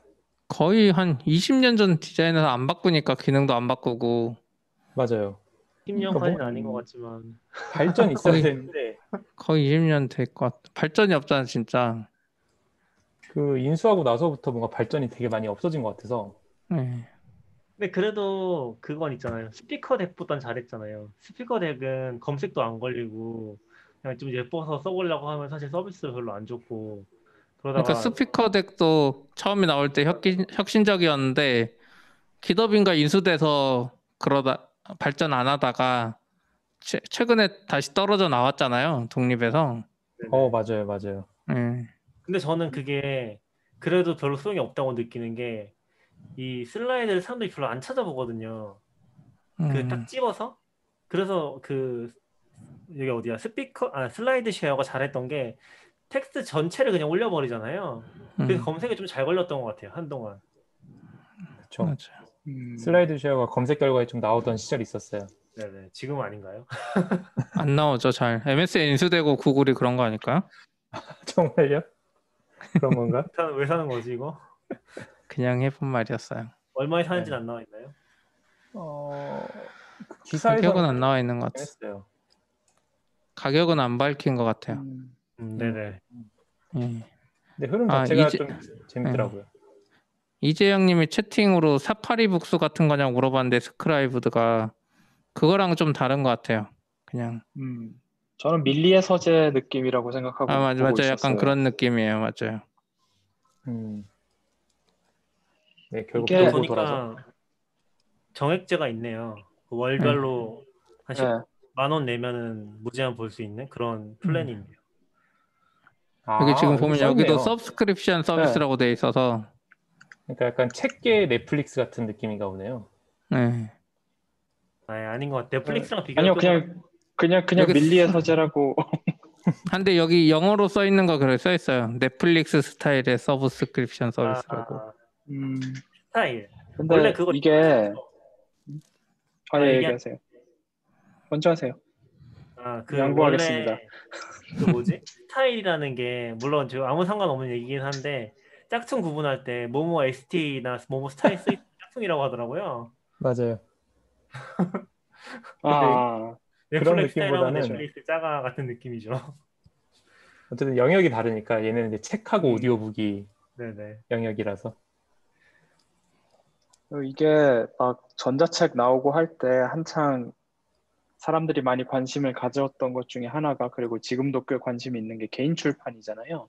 거의 한 20년 전 디자인에서 안 바꾸니까 기능도 안 바꾸고 맞아요. 10년까지는 그러니까 아닌 것 뭐- 같지만 발전이 있어야 거의- 되는데 거의 20년 될 것 같아. 발전이 없잖아 진짜. 그 인수하고 나서부터 뭔가 발전이 되게 많이 없어진 것 같아서 네. 근데 그래도 그건 있잖아요. 스피커 덱보단 잘했잖아요. 스피커 덱은 검색도 안 걸리고 그냥 좀 예뻐서 써보려고 하면 사실 서비스도 별로 안 좋고 그러다가 그러니까 스피커 덱도 처음에 나올 때 혁신, 혁신적이었는데 기더빈가 인수돼서 그러다 발전 안 하다가 최, 최근에 다시 떨어져 나왔잖아요. 독립해서. 네네. 어 맞아요 맞아요. 네. 근데 저는 그게 그래도 별로 소용이 없다고 느끼는 게 이 슬라이드를 사람들이 별로 안 찾아보거든요. 그 음. 딱 집어서 그래서 그 여기 어디야 스피커 아 SlideShare가 잘했던 게 텍스트 전체를 그냥 올려버리잖아요. 그래서 음. 검색에 좀 잘 걸렸던 것 같아요 한동안. 그렇죠. 맞아요. 음, SlideShare가 검색 결과에 좀 나오던 시절이 있었어요. 네네 지금은 아닌가요? 안 나오죠 잘. MS에 인수되고 구글이 그런 거 아닐까요? 정말요? 그런 건가? 왜 사는- 거지 이거? 그냥 해본 말이었어요. 얼마에 사는지 네. 는안 나와 있나요? 어 기사에서 가격은 안 나와 있는 것 같아요. 했어요. 가격은 안 밝힌 것 같아요. 음, 음, 네네. 예. 근데 흐름 아, 자체가 이제- 좀 재밌더라고요. 이재영님이 채팅으로 사파리 북스 같은 거냐고 물어봤는데 스크라이브드가 그거랑 좀 다른 것 같아요. 그냥 음, 저는 밀리의 서재 느낌이라고 생각하고 아 맞아 보고 맞아 약간 있었어요. 그런 느낌이에요. 맞아요. 음. 네, 결국 이게- 돌고 돌아서. 보니까 정액제가 있네요. 그 월별로 한 10만 네. 원 내면은 무제한 볼 수 있는 그런 플랜이네요. 아, 여기 지금 보면 여기도. subscription 서비스라고 돼 있어서 그러니까 약간 책계 넷플릭스 같은 느낌인가 보네요. 네. 아 아닌 것 같아요. Netflix랑 비교. 아니요 그냥 그냥 그냥 밀리의 서재라고 한데 여기 영어로 써 있는 거 그래 써 있어요. 넷플릭스 스타일의 subscription 서비스라고. 아, 음, 스타일. 근데 원래 그거 이게 아, 아예 이게- 얘기하세요. 먼저 하세요. 아 그 양보하겠습니다. 원래 그 뭐지 스타일이라는 게 물론 저 아무 상관없는 얘기긴 한데 짝퉁 구분할 때 모모 ST나 모모 스타일 쓰이 짝퉁이라고 하더라고요. 맞아요. 아, 그런 넷플릭스 스타일하고 느낌보다는- 짜가 같은 느낌이죠. 어쨌든 영역이 다르니까 얘는 이제 책하고 음. 오디오북이 네네. 영역이라서. 이게 막 전자책 나오고 할 때 한창 사람들이 많이 관심을 가졌던 것 중에 하나가 그리고 지금도 꽤 관심이 있는 게 개인 출판이잖아요.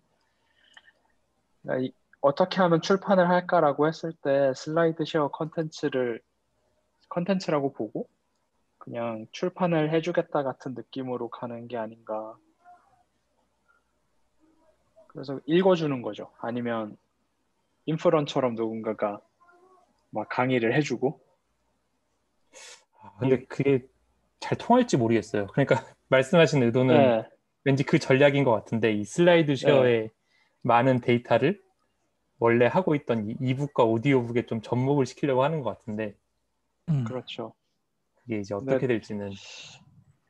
어떻게 하면 출판을 할까라고 했을 때 SlideShare 컨텐츠를 컨텐츠라고 보고 그냥 출판을 해주겠다 같은 느낌으로 가는 게 아닌가. 그래서 읽어주는 거죠. 아니면 인프런처럼 누군가가 막 강의를 해주고 아, 근데 그게 잘 통할지 모르겠어요. 그러니까 말씀하신 의도는 네, 왠지 그 전략인 것 같은데 이 슬라이드 쉐어의 많은 데이터를 원래 하고 있던 이 이북과 오디오북에 좀 접목을 시키려고 하는 것 같은데 음. 그렇죠. 그게 이제 어떻게 네. 될지는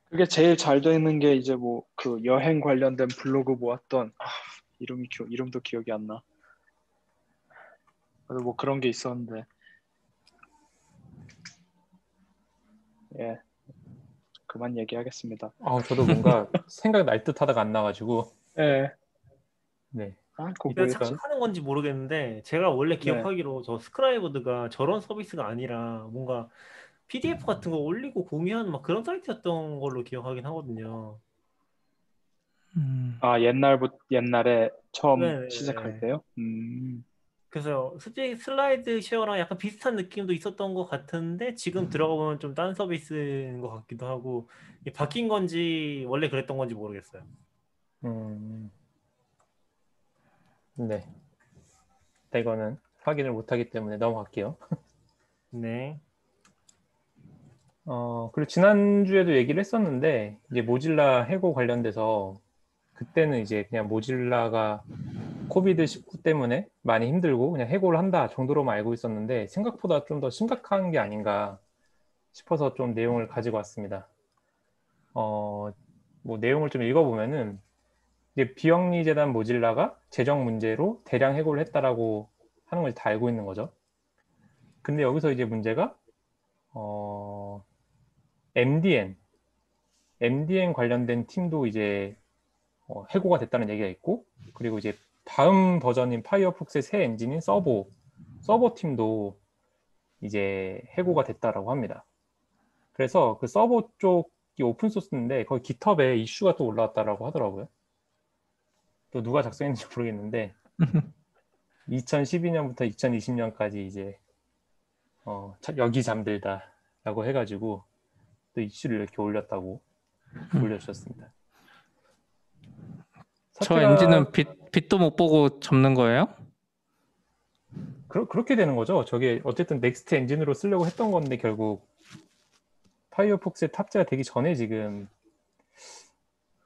그게 제일 잘 되는 게 이제 뭐 그 여행 관련된 블로그 모았던 아, 이름이 기 이름도 기억이 안 나. 그래도 뭐 그런 게 있었는데 예 그만 얘기하겠습니다. 아 저도 뭔가 생각 날 듯하다가 안 나가지고 예. 네 아, 제가 착각하는 건지 모르겠는데 제가 원래 기억하기로 저 Scribd가 저런 서비스가 아니라 뭔가 PDF 같은 거 올리고 공유하는 막 그런 사이트였던 걸로 기억하긴 하거든요. 음. 아 옛날부터 옛날에 처음 네, 시작할 네. 때요. 음. 그래서 솔직히 SlideShare랑 약간 비슷한 느낌도 있었던 것 같은데 지금 들어가 보면 좀 딴 서비스인 것 같기도 하고 이게 바뀐 건지 원래 그랬던 건지 모르겠어요. 음. 네. 일단 이거는 확인을 못하기 때문에 넘어갈게요. 네. 어, 그리고 지난주에도 얘기를 했었는데, 이제 모질라 해고 관련돼서, 그때는 이제 그냥 모질라가 코비드19 때문에 많이 힘들고 그냥 해고를 한다 정도로만 알고 있었는데, 생각보다 좀 더 심각한 게 아닌가 싶어서 좀 내용을 가지고 왔습니다. 어, 뭐 내용을 좀 읽어보면은, 이제 비영리 재단 Mozilla가 재정 문제로 대량 해고를 했다라고 하는 걸 다 알고 있는 거죠. 근데 여기서 이제 문제가, 어, MDN, MDN 관련된 팀도 이제 어, 해고가 됐다는 얘기가 있고, 그리고 이제 다음 버전인 파이어폭스의 새 엔진인 Servo, 서버 팀도 이제 해고가 됐다라고 합니다. 그래서 그 서버 쪽이 오픈 소스인데 거기 깃허브에 이슈가 또 올라왔다라고 하더라고요. 또 누가 작성했는지 모르겠는데 2012년부터 2020년까지 이제 어, 차- 여기 잠들다라고 해가지고 또 이슈를 이렇게 올렸다고 올려주셨습니다. 저 사태가 엔진은 빛 빛도 못 보고 접는 거예요? 그러, 그렇게 되는 거죠. 저게 어쨌든 next 엔진으로 쓰려고 했던 건데 결국 파이어폭스에 탑재가 되기 전에 지금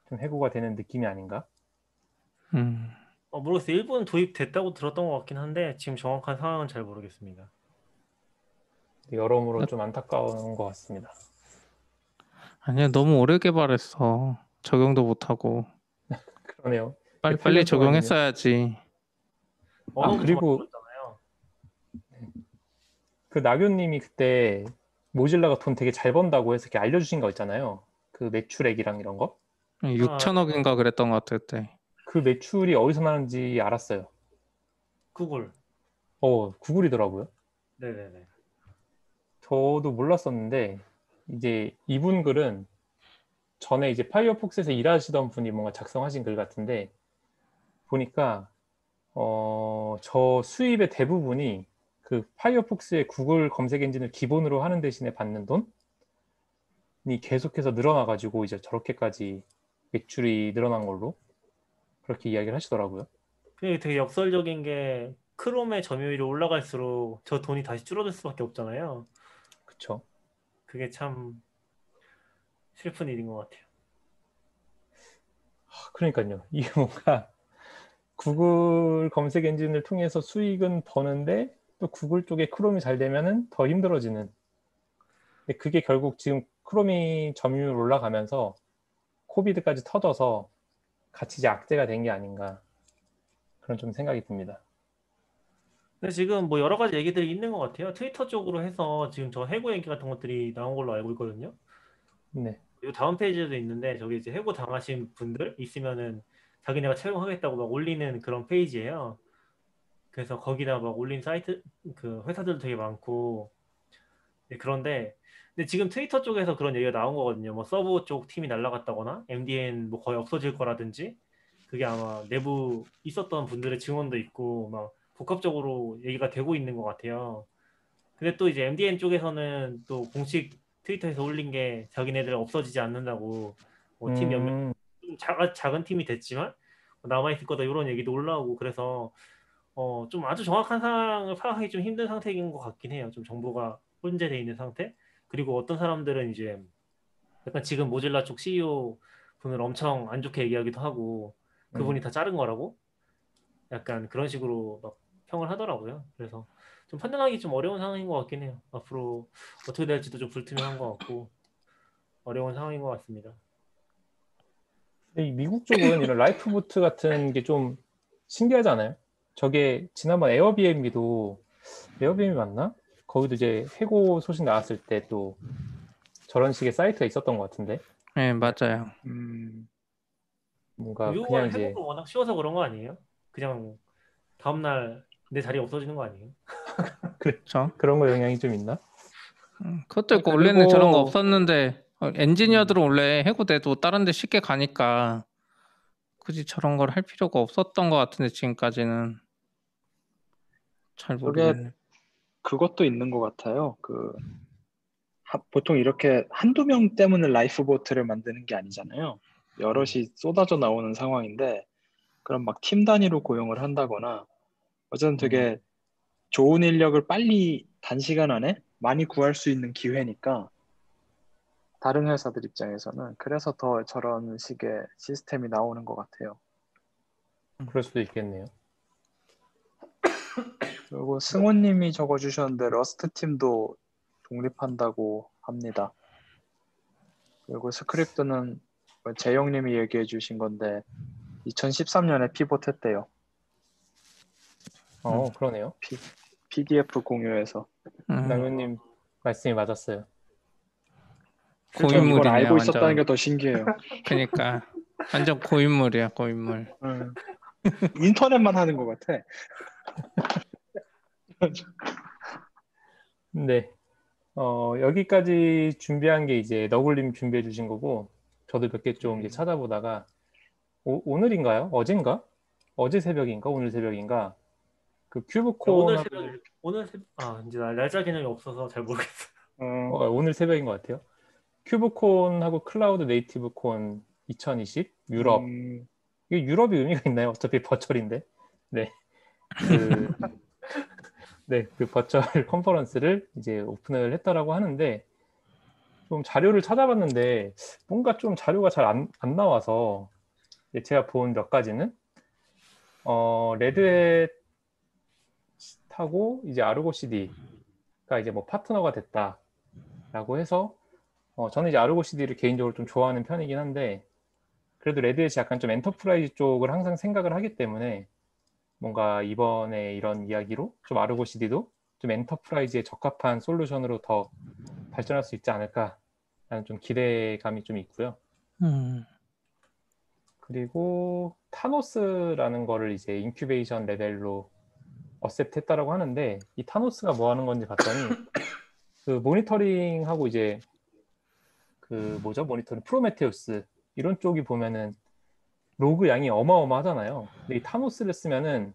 좀 해고가 되는 느낌이 아닌가? 음. 어, 모르겠어요. 일부 도입됐다고 들었던 것 같긴 한데 지금 정확한 상황은 잘 모르겠습니다. 여러모로 좀 안타까운 것 같습니다. 아니야 너무 오래 개발했어. 적용도 못 하고 그러네요. 빨리 네, 빨리 8년 동안이면. 적용했어야지. 언어도 그리고- 잖아요 그 나교님이 그때 모질라가 돈 되게 잘 번다고 해서 이렇게 알려주신 거 있잖아요. 그 매출액이랑 이런 거. 6천억인가 그랬던 것 같아 그때. 그 매출이 어디서 나는지 알았어요. 구글. 어, 구글이더라고요. 네네네. 저도 몰랐었는데 이제 이분 글은 전에 이제 파이어폭스에서 일하시던 분이 뭔가 작성하신 글 같은데 보니까 어, 저 수입의 대부분이 그 파이어폭스의 구글 검색 엔진을 기본으로 하는 대신에 받는 돈이 계속해서 늘어나가지고 이제 저렇게까지 매출이 늘어난 걸로 그렇게 이야기를 하시더라고요. 그게 되게 역설적인 게 크롬의 점유율이 올라갈수록 저 돈이 다시 줄어들 수밖에 없잖아요. 그쵸? 그게 참 슬픈 일인 것 같아요. 그러니까요. 이게 뭔가 구글 검색 엔진을 통해서 수익은 버는데 또 구글 쪽에 크롬이 잘 되면은 더 힘들어지는. 근데 그게 결국 지금 크롬이 점유율 올라가면서 코비드까지 터져서 같이 이제 악재가 된 게 아닌가 그런 좀 생각이 듭니다. 근데 지금 뭐 여러 가지 얘기들이 있는 것 같아요. 트위터 쪽으로 해서 지금 저 해고 얘기 같은 것들이 나온 걸로 알고 있거든요. 네. 그리고 다음 페이지에도 있는데 저기 이제 해고 당하신 분들 있으면은 자기네가 채용하겠다고 막 올리는 그런 페이지예요. 그래서 거기다 막 올린 사이트 그 회사들도 되게 많고 네, 그런데 근데 지금 트위터 쪽에서 그런 얘기가 나온 거거든요. 뭐 Servo 쪽 팀이 날라갔다거나 MDN 뭐 거의 없어질 거라든지 그게 아마 내부 있었던 분들의 증언도 있고 막 복합적으로 얘기가 되고 있는 것 같아요. 근데 또 이제 MDN 쪽에서는 또 공식 트위터에서 올린 게 자기네들 없어지지 않는다고 뭐 팀 몇명 음, 좀 작, 작은 팀이 됐지만 남아 있을 거다 이런 얘기도 올라오고 그래서 어, 좀 아주 정확한 상황을 파악하기 좀 힘든 상태인 것 같긴 해요. 좀 정보가 혼재돼 있는 상태. 그리고 어떤 사람들은 이제 약간 지금 모질라 쪽 CEO 분을 엄청 안 좋게 얘기하기도 하고 그분이 다 자른 거라고 약간 그런 식으로 막 평을 하더라고요. 그래서 좀 판단하기 좀 어려운 상황인 것 같긴 해요. 앞으로 어떻게 될지도 좀 불투명한 것 같고 어려운 상황인 것 같습니다. 미국 쪽은 이런 lifeboat 같은 게 좀 신기하잖아요. 저게 지난번 에어비앤비도 에어비앤비 맞나? 거기도 이제 해고 소식 나왔을 때 또 저런 식의 사이트가 있었던 것 같은데 네, 맞아요. 음, 뭔가 그냥 이제 해고가 워낙 쉬워서 그런 거 아니에요? 그냥 다음 날 내 자리 없어지는 거 아니에요? 그렇죠. 그런 거 영향이 좀 있나? 음, 그것도 있고 그리고- 원래는 저런 거 없었는데 어, 엔지니어들은 원래 해고돼도 다른 데 쉽게 가니까 굳이 저런 걸 할 필요가 없었던 것 같은데 지금까지는 잘 모르겠네. 그것도 있는 것 같아요. 그 하- 보통 이렇게 한두 명 때문에 lifeboat를 만드는 게 아니잖아요. 여럿이 쏟아져 나오는 상황인데 그럼 막 팀 단위로 고용을 한다거나 어쨌든 되게 좋은 인력을 빨리 단시간 안에 많이 구할 수 있는 기회니까 다른 회사들 입장에서는 그래서 더 저런 식의 시스템이 나오는 것 같아요. 그럴 수도 있겠네요. 그리고 승호님이 적어주셨는데 Rust 팀도 독립한다고 합니다. 그리고 스크립트는 뭐 재영님이 얘기해 주신 건데 2013년에 피봇했대요. 어, 그러네요. PDF 공유해서. 음, 남현님 말씀이 맞았어요. 이걸 고인물이네요. 알고 완전. 있었다는 게더 신기해요. 그러니까 완전 고인물이야 고인물. 음. 인터넷만 하는 것 같아. 네. 어, 여기까지 준비한 게 이제 너굴님 준비해 주신 거고, 저도 몇 개 좀 이제 찾아보다가, 오, 오늘인가요? 어젠가? 어제 새벽인가? 오늘 새벽인가? 그 KubeCon, 오늘 새벽 오늘 새, 아 이제 날- 날짜 개념이 없어서 잘 모르겠어. 음, 어, 오늘 새벽인 것 같아요. KubeCon하고 CloudNativeCon 2020 유럽. 음, 이게 유럽이 의미가 있나요? 어차피 virtual인데. 네. 그, 네, 그 virtual 컨퍼런스를 이제 오픈을 했다라고 하는데, 좀 자료를 찾아봤는데, 뭔가 좀 자료가 잘안 안 나와서, 제가 본 몇 가지는, 어, Red Hat하고 이제 Argo CD가 이제 뭐 파트너가 됐다라고 해서, 어, 저는 이제 Argo CD를 개인적으로 좀 좋아하는 편이긴 한데, 그래도 Red Hat이 약간 좀 enterprise 쪽을 항상 생각을 하기 때문에 뭔가 이번에 이런 이야기로 좀 Argo CD도 좀 enterprise에 적합한 솔루션으로 더 발전할 수 있지 않을까라는 좀 기대감이 좀 있고요. 음, 그리고 Thanos라는 거를 이제 incubation level로 accept 했다라고 하는데 이 Thanos가 뭐 하는 건지 봤더니 그 모니터링하고 이제 그 뭐죠 모니터링 프로메테우스 이런 쪽이 보면은 로그 양이 어마어마하잖아요. 근데 이 Thanos를 쓰면은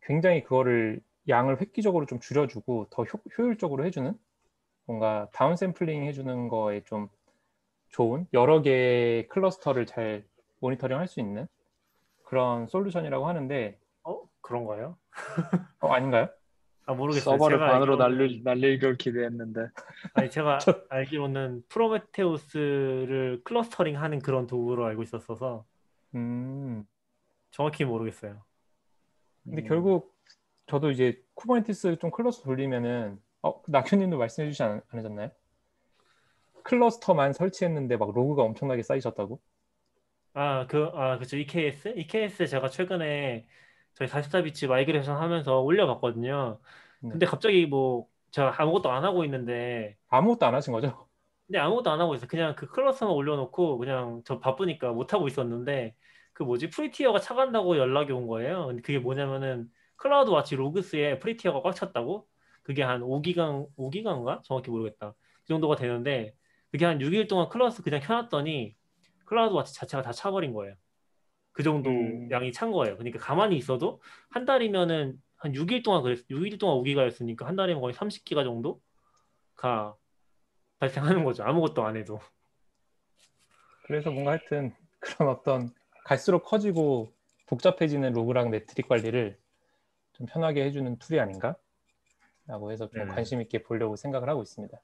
굉장히 그거를 양을 획기적으로 좀 줄여주고 더 효, 효율적으로 해주는 뭔가 downsampling 해주는 거에 좀 좋은 여러 개의 cluster를 잘 모니터링 할 수 있는 그런 솔루션이라고 하는데 어 그런가요? 어, 아닌가요? 아 모르겠어요. 서버를 제가 반으로 날릴 날릴 걸 기대했는데 아니 제가 저- 알기로는 Prometheus를 clustering하는 그런 도구로 알고 있었어서 음, 정확히 모르겠어요. 근데 음, 결국 저도 이제 Kubernetes 좀 클러스터 돌리면은 어, 낙현님도 말씀해 주지 않, 않으셨나요? cluster만 설치했는데 막 로그가 엄청나게 쌓이셨다고? 아, 그, 아, 그쵸. EKS? EKS 제가 최근에 저희 44bits migration 하면서 올려봤거든요. 네. 근데 갑자기 뭐, 제가 아무것도 안 하고 있는데, 아무것도 안 하신 거죠? 근데 아무것도 안 하고 있어요. 그냥 그 cluster만 올려놓고, 그냥 저 바쁘니까 못 하고 있었는데, 그 뭐지, free tier가 차간다고 연락이 온 거예요. 근데 그게 뭐냐면은, CloudWatch Logs에 free tier가 꽉 찼다고? 그게 한 5기가, 5기가인가? 정확히 모르겠다. 그 정도가 되는데, 그게 한 6일 동안 클러스 그냥 켜놨더니, CloudWatch 자체가 다 차버린 거예요. 그 정도 음. 양이 찬 거예요. 그러니까 가만히 있어도 한 달이면은 한 6일 동안 그랬 6일 동안 5기가였으니까 한 달이면 거의 30기가 정도가 발생하는 거죠. 아무것도 안 해도. 그래서 뭔가 하여튼 그런 어떤 갈수록 커지고 복잡해지는 로그랑 metric 관리를 좀 편하게 해주는 tool이 아닌가? 라고 해서 좀 네. 관심 있게 보려고 생각을 하고 있습니다.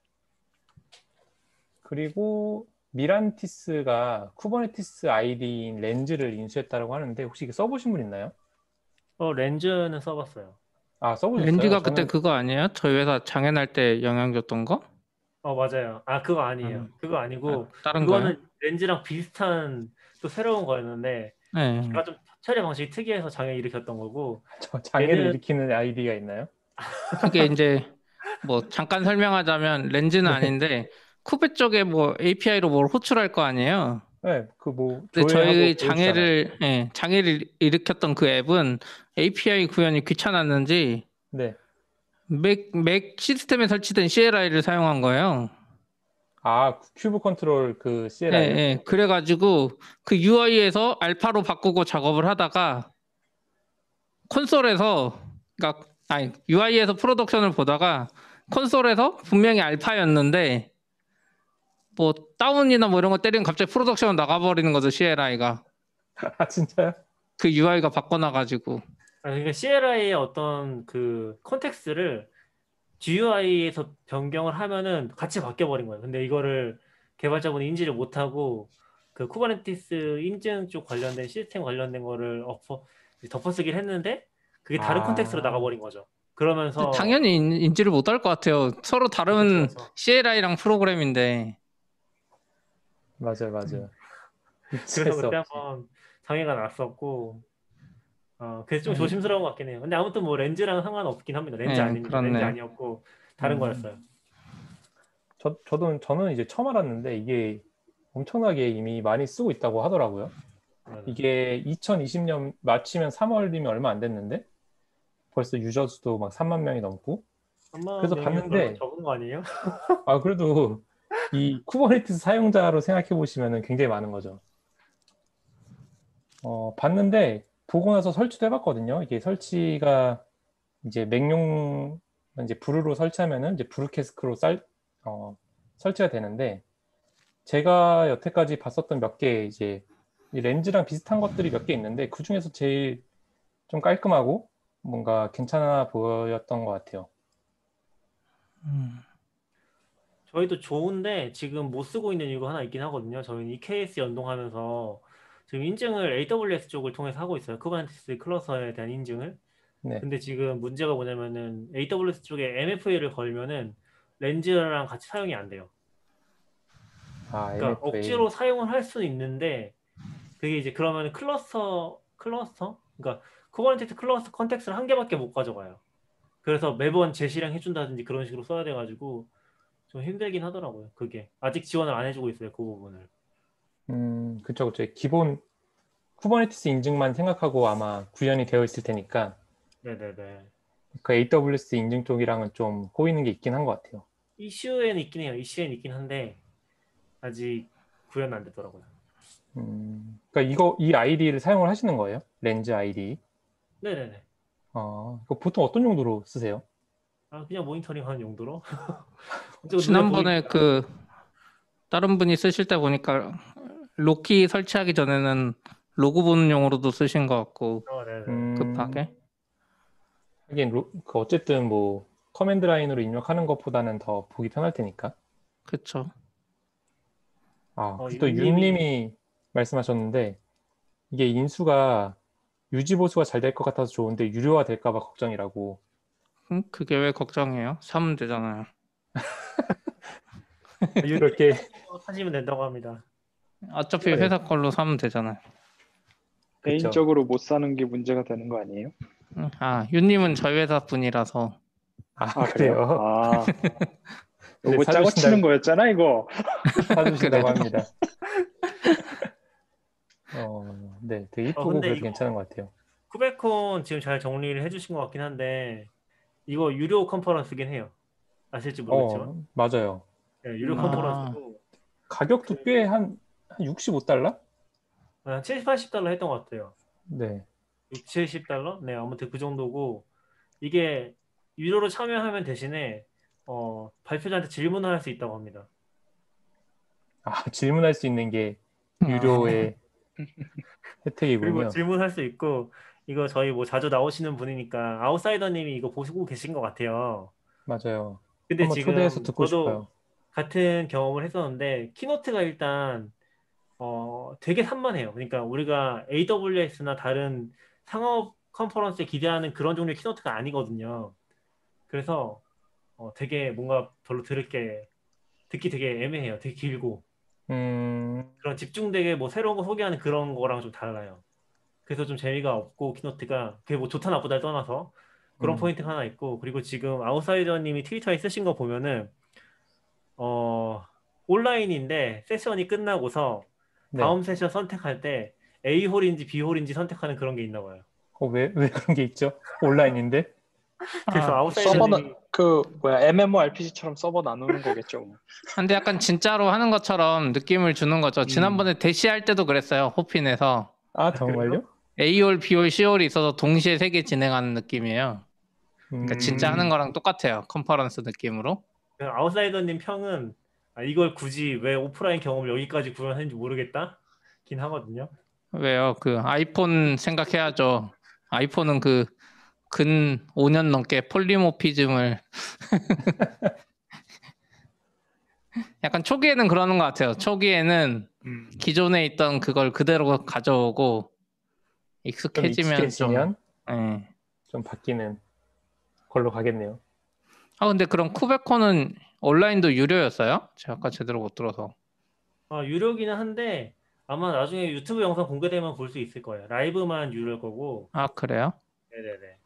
그리고 Mirantis가 Kubernetes IDE인 Lens를 인수했다고 하는데 혹시 이거 써보신 분 있나요? 어, Lens는 써봤어요. 아 써보셨어요? 렌즈가 그때 저는- 그거 아니에요? 저희 회사 장애 날 때 영향 줬던 거? 어, 맞아요. 아, 그거 아니에요. 음. 그거 아니고 아, 다른? 그거는 렌즈랑 비슷한 또 새로운 거였는데 네. 제가 좀 처리 방식이 특이해서 장애 일으켰던 거고 저 장애를 얘는- 일으키는 아이디가 있나요? 그게 이제 뭐 잠깐 설명하자면 렌즈는 아닌데 쿠베 쪽에 뭐 API로 뭘 호출할 거 아니에요. 네, 그뭐 저희 장애를 예, 장애를 일으켰던 그 앱은 API 구현이 귀찮았는지 네, 맥, 맥 시스템에 설치된 CLI를 사용한 거예요. 아 kube control 그 예, CLI 예. 그래가지고 그 UI에서 알파로 바꾸고 작업을 하다가 콘솔에서 그러니까 아니 UI에서 production을 보다가 콘솔에서 분명히 알파였는데 뭐 다운이나 뭐 이런 거 때리면 갑자기 production 나가버리는 거죠 CLI가 아 진짜요? GUI가 바꿔놔가지고 아, 그러니까 CLI의 어떤 그 context를 GUI에서 변경을 하면은 같이 바뀌어 버린 거예요. 근데 이거를 개발자분이 인지를 못하고 그 쿠버네티스 인증 쪽 관련된 시스템 관련된 거를 엎어, 덮어쓰기를 했는데 그게 다른 아. context로 나가버린 거죠. 그러면서 당연히 인- 인지를 못할 것 같아요. 서로 다른 그쵸, 그쵸. CLI랑 프로그램인데 맞아요, 맞아요. 그래서. 그때 한번 장애가 났었고 어 그래서 좀 음. 조심스러운 것 같긴 해요. 근데 아무튼 뭐 렌즈랑 상관없긴 합니다. 렌즈 네, 아닙니다. 렌즈 그렇네. 아니었고 다른 음. 거였어요. 저, 저도 저는 이제 처음 알았는데 이게 엄청나게 이미 많이 쓰고 있다고 하더라고요. 맞아요. 이게 2020년 마치면 3월이면 얼마 안 됐는데 벌써 유저 수도 막 3만 명이 넘고 한번 그래서 명이 봤는데- 적은 거 아니에요? 아 그래도 이 쿠버네티스 사용자로 생각해 보시면 굉장히 많은 거죠. 어, 봤는데 보고 나서 설치도 해봤거든요. 이게 설치가 이제 맥용 이제 brew로 설치하면은 이제 brew cask로 쌀, 어, 설치가 되는데 제가 여태까지 봤었던 몇 개 이제 이 Lens랑 비슷한 것들이 몇 개 있는데 그 중에서 제일 좀 깔끔하고 뭔가 괜찮아 보였던 것 같아요. 음, 저희도 좋은데 지금 못 쓰고 있는 이유가 하나 있긴 하거든요. 저희는 EKS 연동하면서 지금 인증을 AWS 쪽을 통해서 하고 있어요. 쿠버네티스 cluster에 대한 인증을. 네. 근데 지금 문제가 뭐냐면은 AWS 쪽에 MFA를 걸면은 Lens랑 같이 사용이 안 돼요. 아, 그러니까 MFA. 억지로 사용을 할 수는 있는데 그게 이제 그러면 cluster cluster 그러니까 쿠버네티스 cluster context를 한 개밖에 못 가져가요. 그래서 매번 재실행 해준다든지 그런 식으로 써야 돼가지고 좀 힘들긴 하더라고요. 그게 아직 지원을 안 해주고 있어요. 그 부분을. 음, 그쵸, 그쵸. 기본 쿠버네티스 인증만 생각하고 아마 구현이 되어 있을 테니까 네네네. 그 AWS 인증 쪽이랑은 좀 꼬이는 게 있긴 한 것 같아요. 이슈에는 있긴 해요. 이슈에는 있긴 한데 아직 구현 안 되더라고요. 음, 그러니까 이거 이 IDE를 사용을 하시는 거예요? Lens IDE. 네네네. 어, 이거 보통 어떤 용도로 쓰세요? 아 그냥 모니터링 하는 용도로. 지난번에. 그 다른 분이 쓰실 때 보니까 Loki 설치하기 전에는 로그 보는 용으로도 쓰신 것 같고 어, 네네. 음, 급하게 하긴 로- 그 어쨌든 뭐 command line으로 입력하는 것보다는 더 보기 편할 테니까. 그쵸 아, 어, 또 윤님이- 말씀하셨는데 이게 인수가 유지 보수가 잘 될 것 같아서 좋은데 유료화 될까 봐 걱정이라고. 음, 그게 왜 걱정이에요? 사면 되잖아요 그렇게 하시면 된다고 합니다. 어차피 네. 회사 걸로 사면 되잖아요. 개인적으로 못 사는 게 문제가 되는 거 아니에요? 음, 아 윤님은 저희 회사 분이라서 아, 아 그래요? 아 네, 이거 짜고 사주신다- 치는 거였잖아 이거. 사주신다고? 합니다. 어, 네, 되게 이쁘고 근데 그래도 이거- 괜찮은 것 같아요. 쿠베콘 지금 잘 정리를 해주신 것 같긴 한데 이거 유료 컨퍼런스긴 해요. 아실지 모르겠지만 어, 맞아요. 네, 유료 아. 컨퍼런스고 가격도 꽤한 65달러? 한 70, 80달러 했던 것 같아요. 네. 6, 70달러? 네, 아무튼 그 정도고 이게 유료로 참여하면 대신에 어, 발표자한테 질문을 할 수 있다고 합니다. 아, 질문할 수 있는 게 유료의 그리고 혜택이군요. 질문할 수 있고 이거 저희 뭐 자주 나오시는 분이니까 아웃사이더님이 이거 보시고 계신 것 같아요. 맞아요. 근데 한번 지금 초대해서 듣고 저도 싶어요. 같은 경험을 했었는데 키노트가 일단 어, 되게 산만해요. 그러니까 우리가 AWS나 다른 상업 컨퍼런스에 기대하는 그런 종류의 키노트가 아니거든요. 그래서 어, 되게 뭔가 별로 들을 게 듣기 되게 애매해요. 되게 길고 음, 그런 집중되게 뭐 새로운 거 소개하는 그런 거랑 좀 달라요. 그래서 좀 재미가 없고 keynote가 그게 뭐 좋다 나쁘다를 떠나서 그런 음. 포인트가 하나 있고 그리고 지금 아웃사이더님이 트위터에 쓰신 거 보면은 어 온라인인데 session이 끝나고서 네. 다음 세션 선택할 때 A 홀인지 B 홀인지 선택하는 그런 게 있나 봐요. 어, 왜, 왜 그런 게 있죠? 온라인인데? 그래서 아, 아웃사이더님이 서버는 그 뭐야 MMORPG처럼 서버 나누는 거겠죠. 뭐. 근데 약간 진짜로 하는 것처럼 느낌을 주는 거죠 지난번에 대시 할 때도 그랬어요 Hopin에서 아, 정말요? A홀, B홀, C홀이 있어서 동시에 세 개 진행하는 느낌이에요 그러니까 음, 진짜 하는 거랑 똑같아요 컨퍼런스 느낌으로 그 아웃사이더님 평은 아, 이걸 굳이 왜 오프라인 경험을 여기까지 구현하는지 모르겠다 긴 하거든요. 왜요? 그 아이폰 생각해야죠. 아이폰은 그 근 5년 넘게 폴리모피즘을 약간 초기에는 그러는 것 같아요. 초기에는 음. 기존에 있던 그걸 그대로 가져오고 좀 익숙해지면 좀. 익숙해지면 예. 좀 바뀌는 걸로 가겠네요. 아 근데 그럼 쿠베콘은 온라인도 유료였어요? 제가 아까 제대로 못 들어서. 아, 유료기는 한데 아마 나중에 유튜브 영상 공개되면 볼 수 있을 거예요. 라이브만 유료일 거고. 아 그래요? 네네네.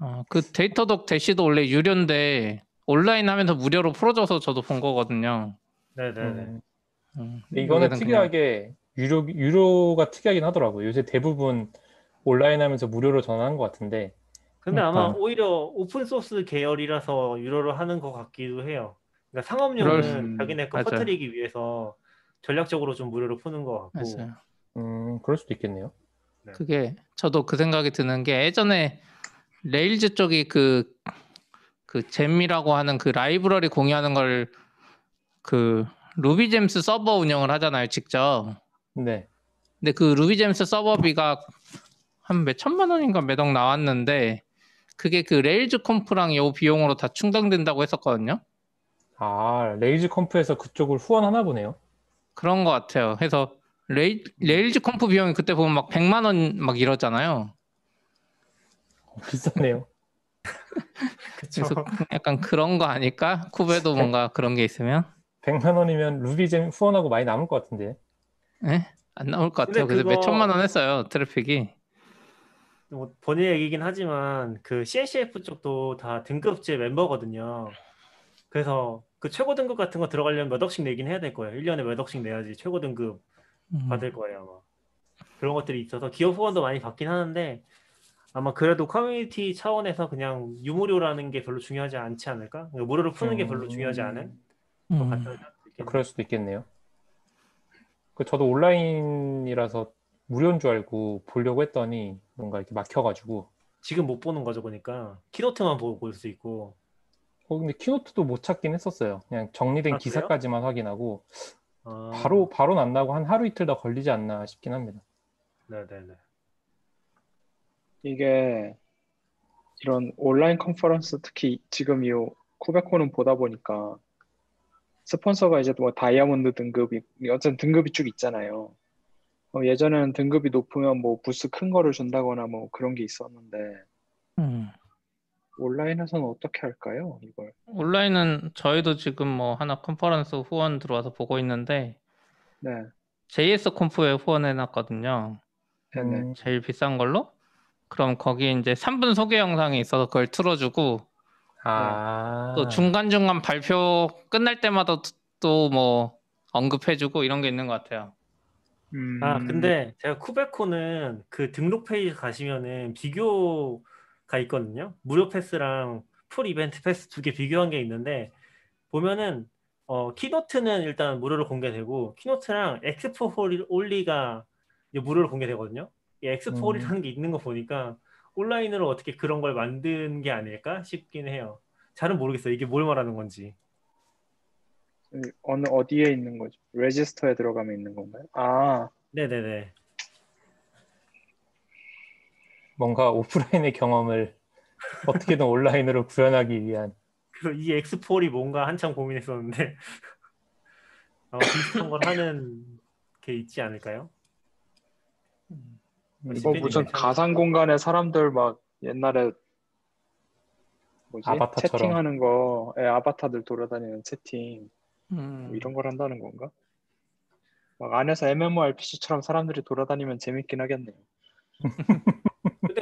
아, 그 Datadog Dash도 원래 유료인데 온라인 하면서 무료로 풀어줘서 저도 본 거거든요. 네네네. 음, 음, 이거는 특이하게 유료, 유료가 특이하긴 하더라고요. 요새 대부분 온라인 하면서 무료로 전환한 것 같은데. 근데 아마 그러니까. 오히려 오픈 소스 계열이라서 유료로 하는 것 같기도 해요. 그러니까 상업용은 그럴 수- 자기네 거 맞아요. 퍼뜨리기 위해서 전략적으로 좀 무료로 푸는 것 같고. 맞아요. 음, 그럴 수도 있겠네요. 그게 저도 그 생각이 드는 게 예전에 Rails 쪽이 그, 그 gem이라고 하는 그 library 공유하는 걸 그 RubyGems 서버 운영을 하잖아요, 직접. 네. 근데 그 RubyGems 서버비가 한 몇 천만 원인가 매달 나왔는데 그게 그 RailsConf랑 요 비용으로 다 충당된다고 했었거든요. 아, RailsConf에서 그쪽을 후원하나 보네요. 그런 것 같아요. 그래서 레일, RailsConf 비용이 그때 보면 막 100만 원 막 이러잖아요. 어, 비싸네요. 그래서 약간 그런 거 아닐까? 쿠베도 뭔가 그런 게 있으면 100만 원이면 RubyGem 후원하고 많이 남을 것 같은데. 예? 안 나올 것 같아요. 그래서 몇 그거- 천만 원 했어요 traffic이. 뭐 본의 얘기긴 하지만 그 CNCF 쪽도 다 등급제 멤버거든요. 그래서 그 최고 등급 같은 거 들어가려면 몇 억씩 내긴 해야 될 거예요. 1년에 몇 억씩 내야지 최고 등급 음. 받을 거예요, 아마. 그런 것들이 있어서 기업 후원도 많이 받긴 하는데 아마 그래도 커뮤니티 차원에서 그냥 유무료라는 게 별로 중요하지 않지 않을까? 그러니까 무료로 푸는 게 별로 중요하지 않은 것 음. 같다는 생각도 있겠네요. 그럴 수도 있겠네요. 그 저도 온라인이라서 무료인 줄 알고 보려고 했더니 뭔가 이렇게 막혀가지고 지금 못 보는 거죠 보니까 키노트만 보고 볼 수 있고 어 근데 키노트도 못 찾긴 했었어요. 그냥 정리된 아? 기사까지만 확인하고 아, 바로 바로 안 나고 한 하루 이틀 더 걸리지 않나 싶긴 합니다. 네네네 이게 이런 온라인 컨퍼런스 특히 지금 이 코베코는 보다 보니까 스폰서가 이제 뭐 다이아몬드 등급이 어쨌든 등급이 쭉 있잖아요. 어, 예전에는 등급이 높으면 뭐 부스 큰 거를 준다거나 뭐 그런 게 있었는데 음. 온라인에서는 어떻게 할까요? 이걸 온라인은 저희도 지금 뭐 하나 컨퍼런스 후원 들어와서 보고 있는데 네, JS 콤프에 후원해놨거든요. 네네. 음, 제일 비싼 걸로. 그럼 거기 이제 3분 소개 영상이 있어서 그걸 틀어주고 아 또 중간 중간 발표 끝날 때마다 또 뭐 언급해주고 이런 게 있는 것 같아요. 음, 아 근데 제가 KubeCon은 그 등록 페이지 가시면은 비교가 있거든요. 무료 pass랑 full event pass 두 개 비교한 게 있는데 보면은 어 keynote는 일단 무료로 공개되고 keynote랑 엑스포 홀- only가 무료로 공개되거든요. 이 엑스포 음. 홀이라는 게 있는 거 보니까 온라인으로 어떻게 그런 걸 만든 게 아닐까 싶긴 해요. 잘은 모르겠어요. 이게 뭘 말하는 건지. 어느 어디에 있는 거죠? 레지스터에 들어가면 있는 건가요? 아, 네네네 뭔가 오프라인의 경험을 어떻게든 온라인으로 구현하기 위한 그래서 이 엑스폴이 뭔가 한참 고민했었는데 아마 비슷한 걸 하는 게 있지 않을까요? 뭐 이거 무슨 가상 공간에 사람들 막 옛날에 뭐지? 아바타처럼. 채팅하는 거, 예, 아바타들 돌아다니는 채팅 음. 뭐 이런 걸 한다는 건가? 막 안에서 MMORPG처럼 사람들이 돌아다니면 재밌긴 하겠네요.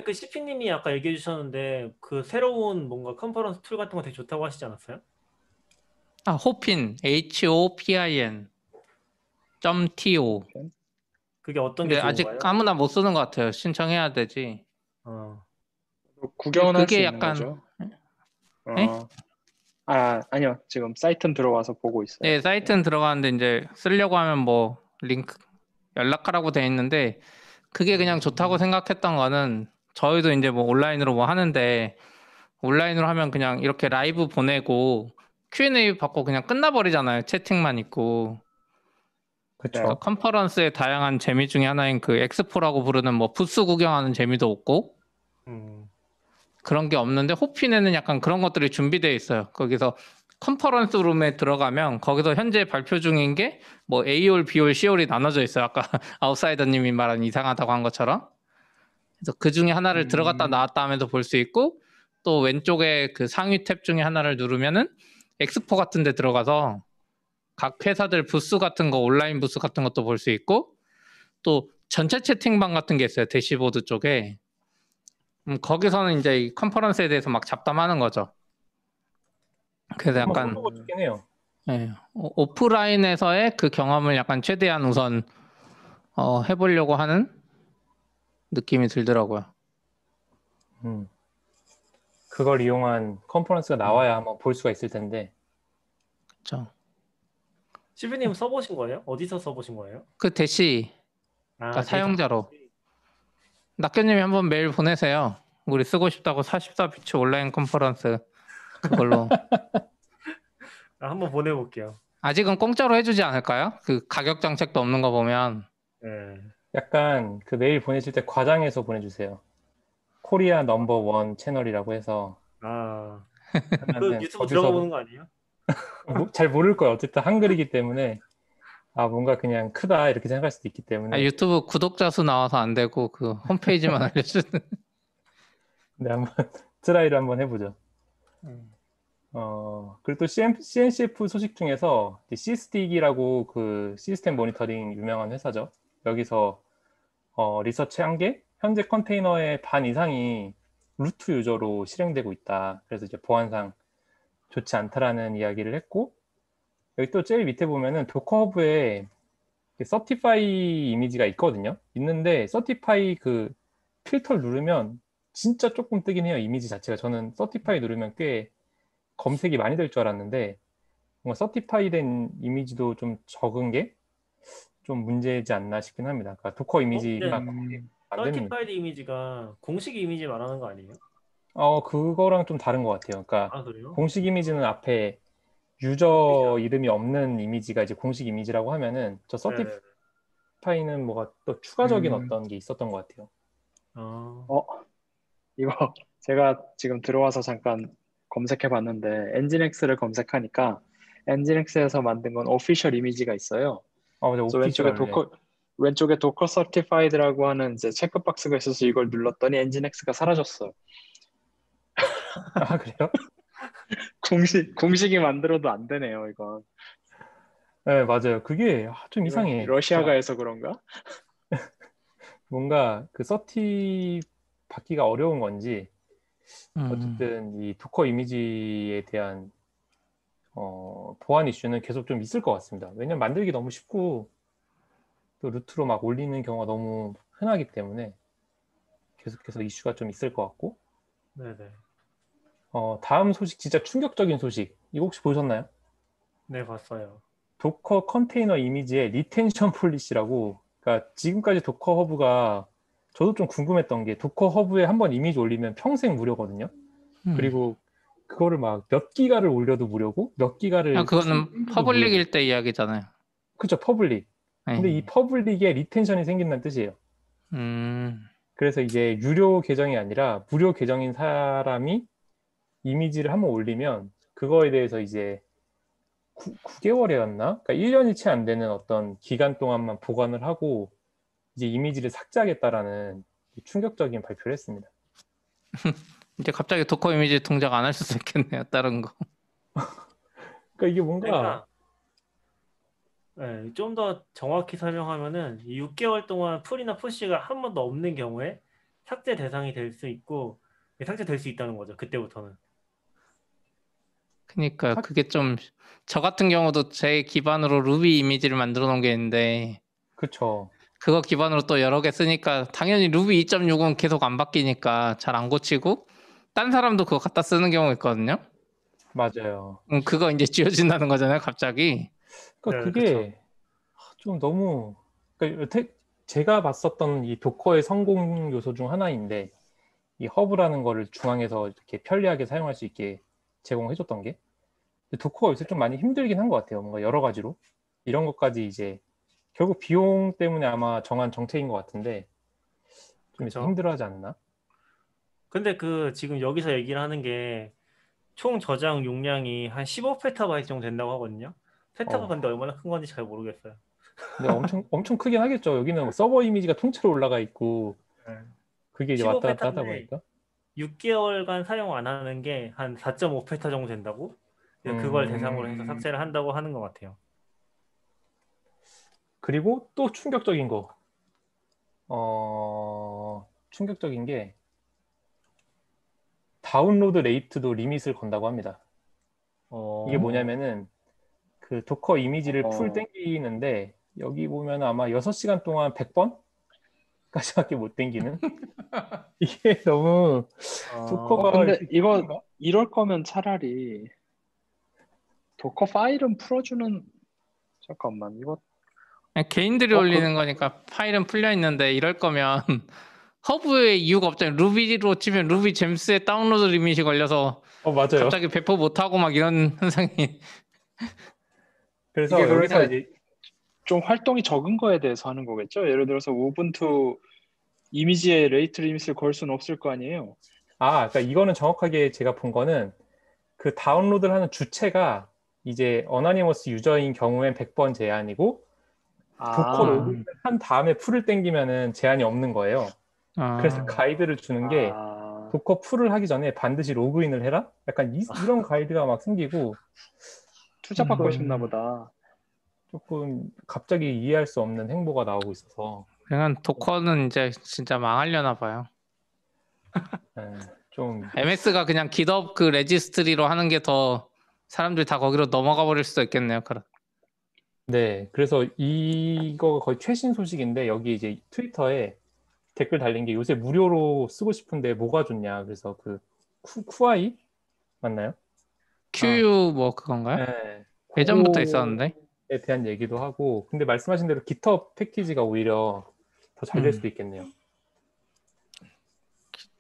근데 그 CP님이 아까 얘기해 주셨는데 그 새로운 뭔가 컨퍼런스 tool 같은 거 되게 좋다고 하시지 않았어요? 아 Hopin H O P I N 점 T O. 그게 어떤 게 근데 아직 좋은가요? 아무나 못 쓰는 것 같아요. 신청해야 되지. 어. 구경은 할수 그게 있는 약간- 거죠. 어. 네? 아, 아니요. 지금 사이트는 들어와서 보고 있어요. 네, 사이트는 들어가는데 이제 쓰려고 하면 뭐 링크 연락하라고 돼 있는데 그게 그냥 좋다고 생각했던 거는 저희도 이제 뭐 온라인으로 뭐 하는데 온라인으로 하면 그냥 이렇게 라이브 보내고 Q&A 받고 그냥 끝나버리잖아요. 채팅만 있고. 그렇죠. 그러니까 컨퍼런스의 다양한 재미 중에 하나인 그 엑스포라고 부르는 뭐 부스 구경하는 재미도 없고 음. 그런 게 없는데 Hopin에는 약간 그런 것들이 준비되어 있어요. 거기서 컨퍼런스 룸에 들어가면 거기서 현재 발표 중인 게 뭐 A홀, B홀, C홀이 나눠져 있어요. 아까 아웃사이더님이 말한 이상하다고 한 것처럼. 그래서 그 중에 하나를 음. 들어갔다 나왔다 하면서 볼 수 있고 또 왼쪽에 그 상위 탭 중에 하나를 누르면은 엑스포 같은 데 들어가서 각 회사들 부스 같은 거 온라인 부스 같은 것도 볼 수 있고 또 전체 채팅방 같은 게 있어요. 대시보드 쪽에. 음, 거기서는 이제 이 컨퍼런스에 대해서 막 잡담하는 거죠. 그래서 약간 오- 오프라인에서의 그 경험을 약간 최대한 우선 어, 해보려고 하는 느낌이 들더라고요. 음. 그걸 이용한 컨퍼런스가 나와야 한번 볼 수가 있을 텐데 그렇죠. CP님 써보신 거예요? 어디서 써보신 거예요? 그 대시 아, 그러니까 사용자로. 낙견님이 한번 메일 보내세요. 우리 쓰고 싶다고 44비치 온라인 컨퍼런스 그걸로 아, 한번 보내볼게요. 아직은 공짜로 해주지 않을까요? 그 가격 정책도 없는 거 보면 네. 약간 그 메일 보내실 때 과장해서 보내주세요. Korea number one 채널이라고 해서 아, 그 유튜브 거기서 들어가 보는 거 아니에요? 뭐- 잘 모를 거예요. 어쨌든 한글이기 때문에 아 뭔가 그냥 크다 이렇게 생각할 수도 있기 때문에 아, 유튜브 구독자 수 나와서 안 되고 그 홈페이지만 알려주는 네, 한번 try를 한번 해보죠. 음. 어 그리고 또 CM, CNCF 소식 중에서 Sysdig이라고 그 시스템 모니터링 유명한 회사죠. 여기서 어, 리서치 한 게 현재 컨테이너의 반 이상이 root user로 실행되고 있다. 그래서 이제 보안상 좋지 않다라는 이야기를 했고 여기 또 제일 밑에 보면은 Docker Hub에 certified 이미지가 있거든요. 있는데 certified 그 필터를 누르면 진짜 조금 뜨긴 해요. 이미지 자체가 저는 certified 누르면 꽤 검색이 많이 될 줄 알았는데 뭔가 certify 된 이미지도 좀 적은 게 좀 문제지 않나 싶긴 합니다. 그러니까 Docker 이미지가 네. 음, 안 됩니다. certified 이미지가 공식 이미지 말하는 거 아니에요? 어 그거랑 좀 다른 것 같아요. 그러니까 아? 공식 이미지는 앞에 유저 이름이 없는 이미지가 이제 공식 이미지라고 하면은 저 네네. certified는 뭐가 또 추가적인 음. 어떤 게 있었던 것 같아요. 어, 어, 이거 제가 지금 들어와서 잠깐 검색해 봤는데 NGINX를 검색하니까 NGINX에서 만든 건 official 이미지가 있어요. 아 맞아 그래서 왼쪽에 Docker 왼쪽에 Docker certified라고 하는 이제 체크박스가 있어서 이걸 눌렀더니 NGINX가 사라졌어요. 아 그래요? 공식 공식이 만들어도 안 되네요, 이건. 네 맞아요. 그게 아, 좀 이상해. 러시아가 해서 그런가? 뭔가 그 certi 받기가 어려운 건지 음. 어쨌든 이 Docker 이미지에 대한 어, 보안 이슈는 계속 좀 있을 것 같습니다. 왜냐면 만들기 너무 쉽고 또 root로 막 올리는 경우가 너무 흔하기 때문에 계속해서 이슈가 좀 있을 것 같고 네네. 어, 다음 소식 진짜 충격적인 소식 이거 혹시 보셨나요? 네 봤어요. Docker 컨테이너 이미지의 retention policy라고 그러니까 지금까지 Docker Hub가 저도 좀 궁금했던 게 Docker Hub에 한번 이미지 올리면 평생 무료거든요. 음. 그리고 그거를 막 몇 기가를 올려도 무료고 몇 기가를 아, 그거는 public일 때 이야기잖아요. 그렇죠 public. 네. 근데 이 public에 retention이 생긴다는 뜻이에요. 음. 그래서 이제 유료 계정이 아니라 무료 계정인 사람이 이미지를 한번 올리면 그거에 대해서 이제 9, 9개월이었나? 그러니까 1년이 채 안 되는 어떤 기간 동안만 보관을 하고 이제 이미지를 삭제하겠다라는 충격적인 발표를 했습니다. 이제 갑자기 Docker 이미지 동작 안 할 수도 있겠네요. 다른 거. 그러니까 이게 뭔가 그러니까 네, 좀더 정확히 설명하면은 이 6개월 동안 pull이나 push가 한 번도 없는 경우에 삭제 대상이 될 수 있고 삭제될 수 있다는 거죠. 그때부터는. 그러니까 그게 좀 저 같은 경우도 제 기반으로 루비 이미지를 만들어 놓은 게 있는데 그쵸. 그거 기반으로 또 여러 개 쓰니까 당연히 루비 2.6은 계속 안 바뀌니까 잘 안 고치고 딴 사람도 그거 갖다 쓰는 경우가 있거든요. 맞아요. 음, 그거 이제 지워진다는 거잖아요, 갑자기. 그러니까 네, 그게 좀 너무 그러니까 여태 제가 봤었던 이 도커의 성공 요소 중 하나인데 이 허브라는 거를 중앙에서 이렇게 편리하게 사용할 수 있게 제공해줬던 게 도커가 요새 좀 많이 힘들긴 한 것 같아요. 뭔가 여러 가지로 이런 것까지 이제 결국 비용 때문에 아마 정한 정책인 것 같은데 좀 그쵸. 힘들어하지 않나? 근데 그 지금 여기서 얘기를 하는 게 총 저장 용량이 한 15페타바이트 정도 된다고 하거든요. 페타가 어. 근데 얼마나 큰 건지 잘 모르겠어요. 근데 엄청 엄청 크긴 하겠죠. 여기는 서버 이미지가 통째로 올라가 있고 네. 그게 이제 15 왔다 갔다 하다 보니까 6개월간 사용 안 하는 게 한 4.5페타 정도 된다고? 그걸 음. 대상으로 해서 삭제를 한다고 하는 것 같아요. 그리고 또 충격적인 거. 어, 충격적인 게 다운로드 rate도 limit을 건다고 합니다. 어, 이게 뭐냐면은 그 Docker 이미지를 어. pull 땡기는데 여기 보면 아마 6시간 동안 100번까지밖에 못 땡기는 이게 너무 어, 도커가 근데 이렇게 이거? 이럴 거면 차라리 Dockerfile은 풀어주는 잠깐만 이거 개인들이 어, 올리는 거니까 파일은 풀려 있는데 이럴 거면 Hub에 이유가 없잖아요. Ruby로 치면 RubyGems에 다운로드 limit이 걸려서 어 맞아요. 갑자기 배포 못 하고 막 이런 현상이 그래서 이게 여기서 그러니까 이제 좀 활동이 적은 거에 대해서 하는 거겠죠? 예를 들어서 Ubuntu 이미지에 rate limit을 걸 수는 없을 거 아니에요? 아, 그러니까 이거는 정확하게 제가 본 거는 그 다운로드를 하는 주체가 이제 anonymous user인 경우엔 100번 제한이고 Docker 아, 로그인을 한 다음에 pull을 땡기면은 제한이 없는 거예요. 아, 그래서 가이드를 주는 게 아, Docker pull을 하기 전에 반드시 로그인을 해라? 약간 이런 가이드가 막 생기고 투자 받고 음. 싶나 보다. 조금 갑자기 이해할 수 없는 행보가 나오고 있어서 그냥 Docker는 이제 진짜 망하려나 봐요. 예, 좀 MS가 그냥 GitHub 그 registry로 하는 게 더 사람들이 다 거기로 넘어가 버릴 수도 있겠네요. 그럼. 네, 그래서 이거가 거의 최신 소식인데 여기 이제 트위터에 댓글 달린 게 요새 무료로 쓰고 싶은데 뭐가 좋냐. 그래서 그 쿠, Quay 맞나요? QU 뭐 그건가요? 네. 예전부터 있었는데. 대한 얘기도 하고 근데 말씀하신 대로 GitHub 패키지가 오히려 더 잘될 음. 수도 있겠네요.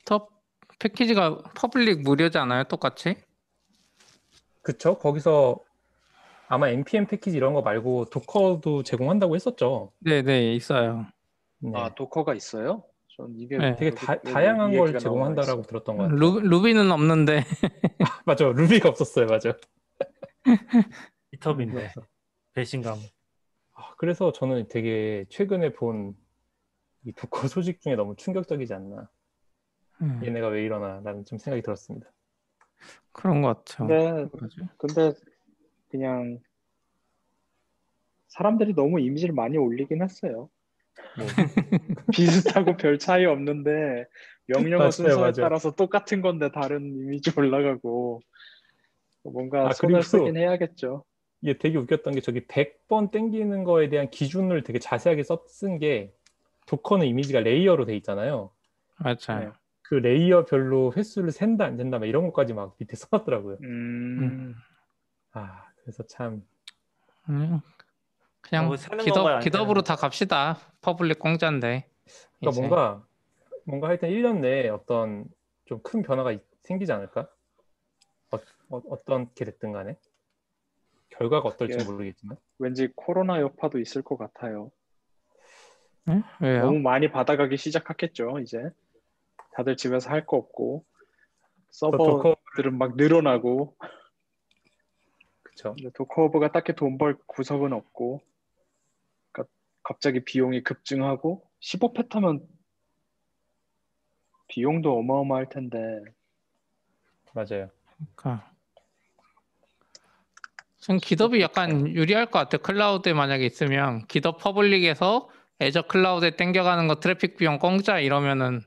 GitHub 패키지가 public 무료지 않아요? 똑같이? 그쵸? 거기서 아마 npm 패키지 이런 거 말고 Docker도 제공한다고 했었죠. 네네 있어요. 네. 아 도커가 있어요? 전 이게 네. 되게 다, 여기 다양한 이걸 제공한다라고 들었던 것 같아요. 루, Ruby는 없는데 맞아, 루비가 없었어요, 맞아. 깃허브인데 배신감. 아, 그래서 저는 되게 최근에 본 이 도커 소식 중에 너무 충격적이지 않나. 음, 얘네가 왜 이러나라는 좀 생각이 들었습니다. 그런 것 같아요. 근데 뭐지? 근데 그냥 사람들이 너무 이미지를 많이 올리긴 했어요. 뭐, 비슷하고 별 차이 없는데 명령어 맞아요, 순서에 맞아요. 따라서 똑같은 건데 다른 이미지 올라가고 뭔가 아, 손을 그리고 쓰긴 해야겠죠. 이게 되게 웃겼던 게 저기 100번 땡기는 거에 대한 기준을 되게 자세하게 써, 쓴게 Docker는 이미지가 layer로 돼 있잖아요. 맞아요. 네. 그 layer별로 횟수를 센다 안 센다 막 이런 것까지 막 밑에 써놨더라고요. 음, 아 그래서 참 음, 그냥 뭐 사는 건가요, GitHub 안 GitHub으로 사는 다 갑시다. public 공짜인데. 그러니까 이제. 뭔가 뭔가 하여튼 1년 내에 어떤 좀 큰 변화가 있- 생기지 않을까? 어, 어, 떤게 됐든 간에 결과가 어떨지 예. 모르겠지만 왠지 코로나 여파도 있을 것 같아요. 응? 왜요? 너무 많이 받아가기 시작했겠죠. 이제 다들 집에서 할 거 없고 Docker 서버들은 막 늘어나고 그쵸 근데 Docker Hub가 딱히 돈 벌 구석은 없고 갑자기 비용이 급증하고 15peta면 비용도 어마어마할 텐데 맞아요. 그러니까. 전 GitHub이 약간 유리할 것 같아요. 클라우드에 만약에 있으면 GitHub public에서 Azure 클라우드에 땡겨가는 거 트래픽 비용 공짜 이러면은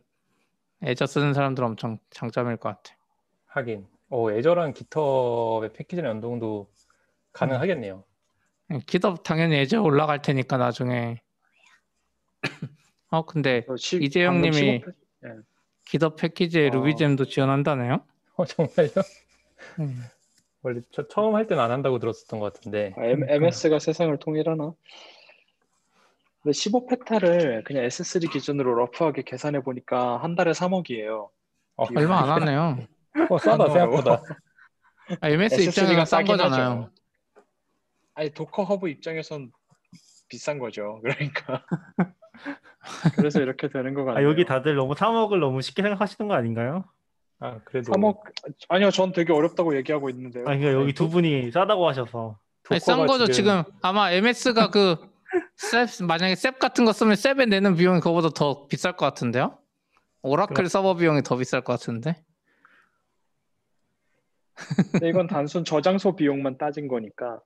Azure 쓰는 사람들 엄청 장점일 것 같아요. 하긴 어, Azure랑 GitHub의 패키지랑 연동도 가능하겠네요. 기덥 당연히 애저 올라갈 테니까 나중에. 어 근데 저 시- 이재영님이 15패 기덥 패키지에 어. 루비잼도 지원한다네요. 어, 정말요? 음. 원래 저 처음 할 때는 안 한다고 들었었던 것 같은데 아, M, MS가 세상을 통일하나? 근데 15페타를 그냥 S3 기준으로 러프하게 계산해 보니까 한 달에 3억이에요. 어, 얼마 안 하네요. 어, 싸다 생각보다. 아, MS 입장에서 싼 거잖아요. 아니 Docker Hub 입장에선 비싼 거죠. 그러니까 그래서 이렇게 되는 거아 같아요. 여기 다들 너무 3억을 너무 쉽게 생각하시는 거 아닌가요? 아 그래도 3억 아니요, 전 되게 어렵다고 얘기하고 있는데요. 아니 그러니까 여기 두 분이 싸다고 하셔서 아니, 싼 거죠 지금 아마 MS가 그 SAP, 만약에 SAP 같은 거 쓰면 SAP에 내는 비용이 그거보다 더 비쌀 것 같은데요? Oracle 그렇죠. 서버 비용이 더 비쌀 것 같은데? 근데 이건 단순 저장소 비용만 따진 거니까.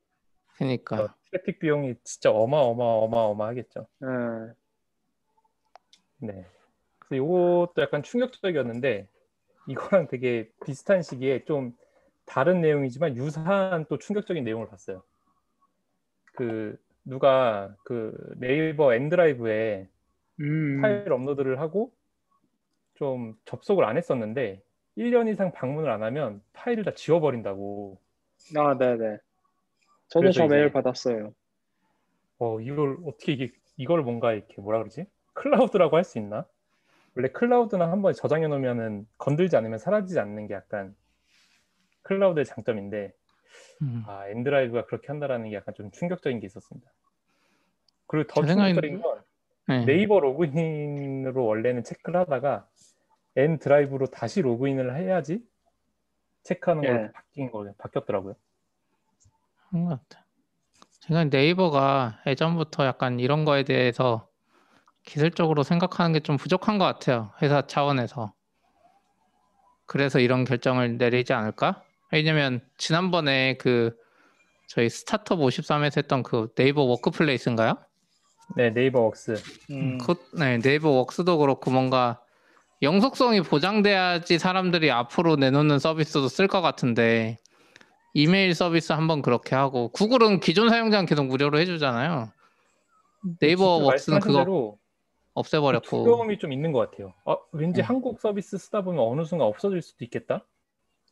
그러니까 어, 트래픽 비용이 진짜 어마어마어마어마하겠죠. 예. 네. 그래서 이것도 약간 충격적이었는데 이거랑 되게 비슷한 시기에 좀 다른 내용이지만 유사한 또 충격적인 내용을 봤어요. 그 누가 그 네이버 N드라이브에 음. 파일 업로드를 하고 좀 접속을 안 했었는데 1년 이상 방문을 안 하면 파일을 다 지워버린다고. 아, 네네. 저도 저 메일 받았어요. 어, 이걸 어떻게 이게 이걸 뭔가 이렇게 뭐라 그러지? 클라우드라고 할 수 있나? 원래 클라우드는 한번 저장해 놓으면은 건들지 않으면 사라지지 않는 게 약간 클라우드의 장점인데 음. 아, N드라이브가 그렇게 한다라는 게 약간 좀 충격적인 게 있었습니다. 그리고 더 충격적인 건 네. 네이버 로그인으로 원래는 체크를 하다가 N 드라이브로 다시 로그인을 해야지 체크하는 걸로 예. 바뀐 거 바뀌었더라고요. 그런 것 같아요. 제가 네이버가 예전부터 약간 이런 거에 대해서 기술적으로 생각하는 게 좀 부족한 것 같아요. 회사 차원에서. 그래서 이런 결정을 내리지 않을까? 왜냐면 지난번에 그 저희 스타트업 53에서 했던 그 네이버 Workplace인가요? 네, 네이버 Works. 음. 그, 네, 네이버 Works도 그렇고 뭔가 영속성이 보장돼야지 사람들이 앞으로 내놓는 서비스도 쓸 것 같은데 이메일 서비스 한번 그렇게 하고 구글은 기존 사용자는 계속 무료로 해주잖아요. 네이버 진짜 Works는 그거 대로 없애버렸고. 두려움이 좀 있는 것 같아요. 어, 왠지 음. 한국 서비스 쓰다 보면 어느 순간 없어질 수도 있겠다.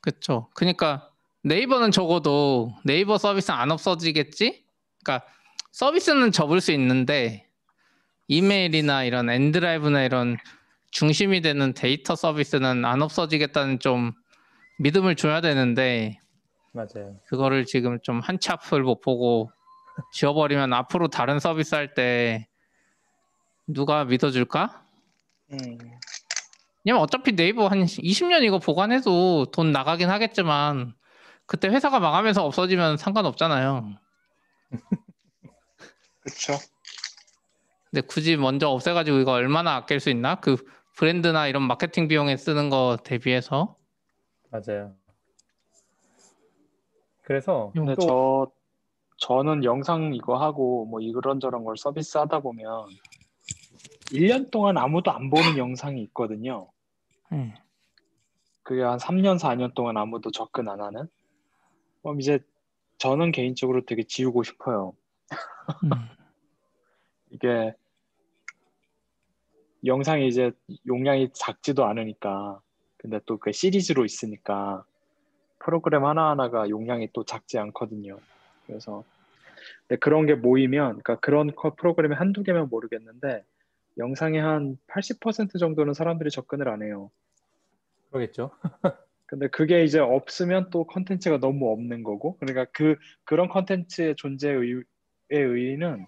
그쵸. 그러니까 네이버는 적어도 네이버 서비스는 안 없어지겠지? 그러니까 서비스는 접을 수 있는데 이메일이나 이런 N드라이브나 이런 중심이 되는 데이터 서비스는 안 없어지겠다는 좀 믿음을 줘야 되는데 맞아요. 그거를 지금 좀 한치 앞을 못 보고 지워버리면 앞으로 다른 서비스 할 때 누가 믿어줄까? 음, 왜냐면 어차피 네이버 한 20년 이거 보관해도 돈 나가긴 하겠지만 그때 회사가 망하면서 없어지면 상관없잖아요. 그쵸. 근데 굳이 먼저 없애가지고 이거 얼마나 아낄 수 있나? 그 브랜드나 이런 마케팅 비용에 쓰는 거 대비해서 맞아요. 그래서 근데 또 저 저는 영상 이거 하고 뭐 이런저런 걸 서비스 하다 보면 1년 동안 아무도 안 보는 영상이 있거든요. 음, 그게 한 3년, 4년 동안 아무도 접근 안 하는? 그럼 이제 저는 개인적으로 되게 지우고 싶어요. 음, 이게 영상이 이제 용량이 작지도 않으니까 근데 또 그 시리즈로 있으니까 프로그램 하나하나가 용량이 또 작지 않거든요. 그래서 그런 게 모이면 그러니까 그런 거- 프로그램이 한두 개면 모르겠는데 영상의 한 80% 정도는 사람들이 접근을 안 해요. 그러겠죠. 근데 그게 이제 없으면 또 컨텐츠가 너무 없는 거고 그러니까 그 그런 컨텐츠의 존재의 의 의의는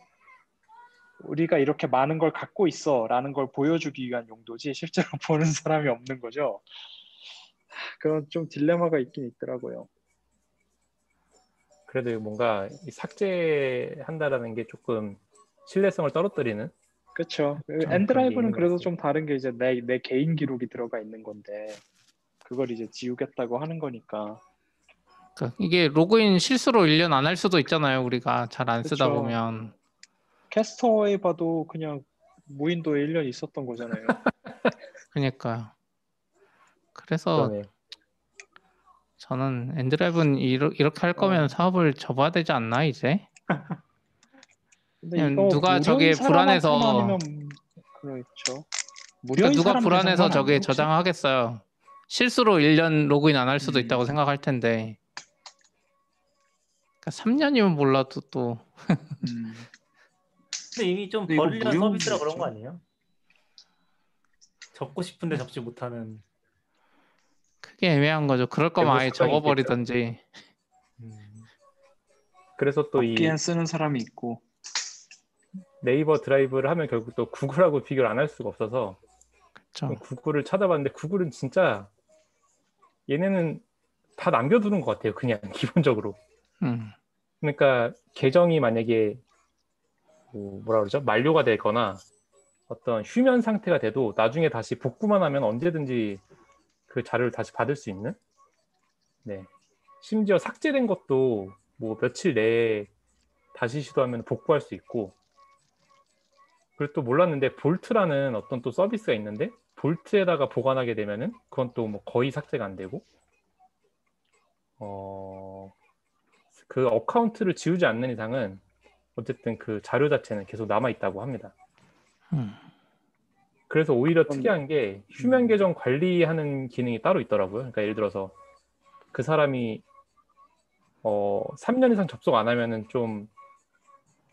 우리가 이렇게 많은 걸 갖고 있어라는 걸 보여주기 위한 용도지 실제로 보는 사람이 없는 거죠. 그런 좀 딜레마가 있긴 있더라고요. 그래도 뭔가 이 삭제한다라는 게 조금 신뢰성을 떨어뜨리는 그렇죠. N드라이브는 게 그래도 좀 다른 게 이제 내, 내 개인 기록이 들어가 있는 건데 그걸 이제 지우겠다고 하는 거니까 그러니까 이게 로그인 실수로 1년 안할 수도 있잖아요. 우리가 잘 안 쓰다. 보면. Cast Away 봐도 그냥 무인도에 1년 있었던 거잖아요. 그러니까요. 그래서 그러네. 저는 N드라이브는 이러, 이렇게 할 거면 어. 사업을 접어야 되지 않나 이제? 누가 저게 불안해서- 그렇죠. 그러니까 누가 불안해서 저게? 저장하겠어요. 실수로 1년 로그인 안 할 수도 음. 있다고 생각할 텐데. 그러니까 3년이면 몰라도 또 음. 근데 이미 좀 무료인 서비스라 그런? 거 아니에요? 접고 싶은데 접지 못하는. 크게 애매한 거죠. 그럴 거면 아예 습관이 접어버리던지. 그래서 또 이 쓰는 사람이 있고 네이버 드라이브를 하면 결국 또 구글하고 비교를 안 할 수가 없어서 그렇죠. 구글을 찾아봤는데 구글은 진짜 얘네는 다 남겨두는 것 같아요. 그냥 기본적으로. 음. 그러니까 계정이 만약에 뭐 뭐라 그러죠? 만료가 되거나 어떤 휴면 상태가 돼도 나중에 다시 복구만 하면 언제든지 그 자료를 다시 받을 수 있는 네. 심지어 삭제된 것도 뭐 며칠 내에 다시 시도하면 복구할 수 있고 그리고 또 몰랐는데 볼트라는 어떤 또 서비스가 있는데 볼트에다가 보관하게 되면은 그건 또 뭐 거의 삭제가 안 되고 어, 그 어카운트를 지우지 않는 이상은 어쨌든 그 자료 자체는 계속 남아 있다고 합니다. 음. 그래서 오히려 특이한 게 휴면 계정 관리하는 기능이 따로 있더라고요. 그러니까 예를 들어서 그 사람이 어 3년 이상 접속 안 하면은 좀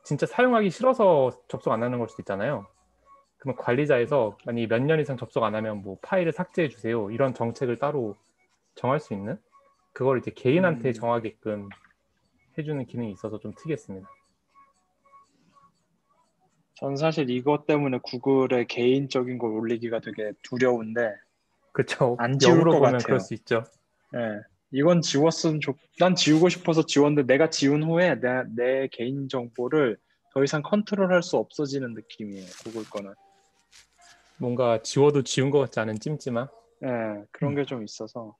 진짜 사용하기 싫어서 접속 안 하는 걸 수도 있잖아요. 그러면 관리자에서 만약에 몇 년 이상 접속 안 하면 뭐 파일을 삭제해 주세요. 이런 정책을 따로 정할 수 있는 그걸 이제 개인한테 음. 정하게끔 해주는 기능이 있어서 좀 특이했습니다. 전 사실 이것 때문에 구글의 개인적인 걸 올리기가 되게 두려운데 그렇죠. 안 지울 것 같아요. 그럴 수 있죠. 예. 이건 지웠으면 좋. 난 지우고 싶어서 지웠는데 내가 지운 후에 내, 내 개인 정보를 더 이상 컨트롤할 수 없어지는 느낌이에요. 구글 거는. 뭔가 지워도 지운 것 같지 않은 찜찜함. 예, 그런 게좀 있어서.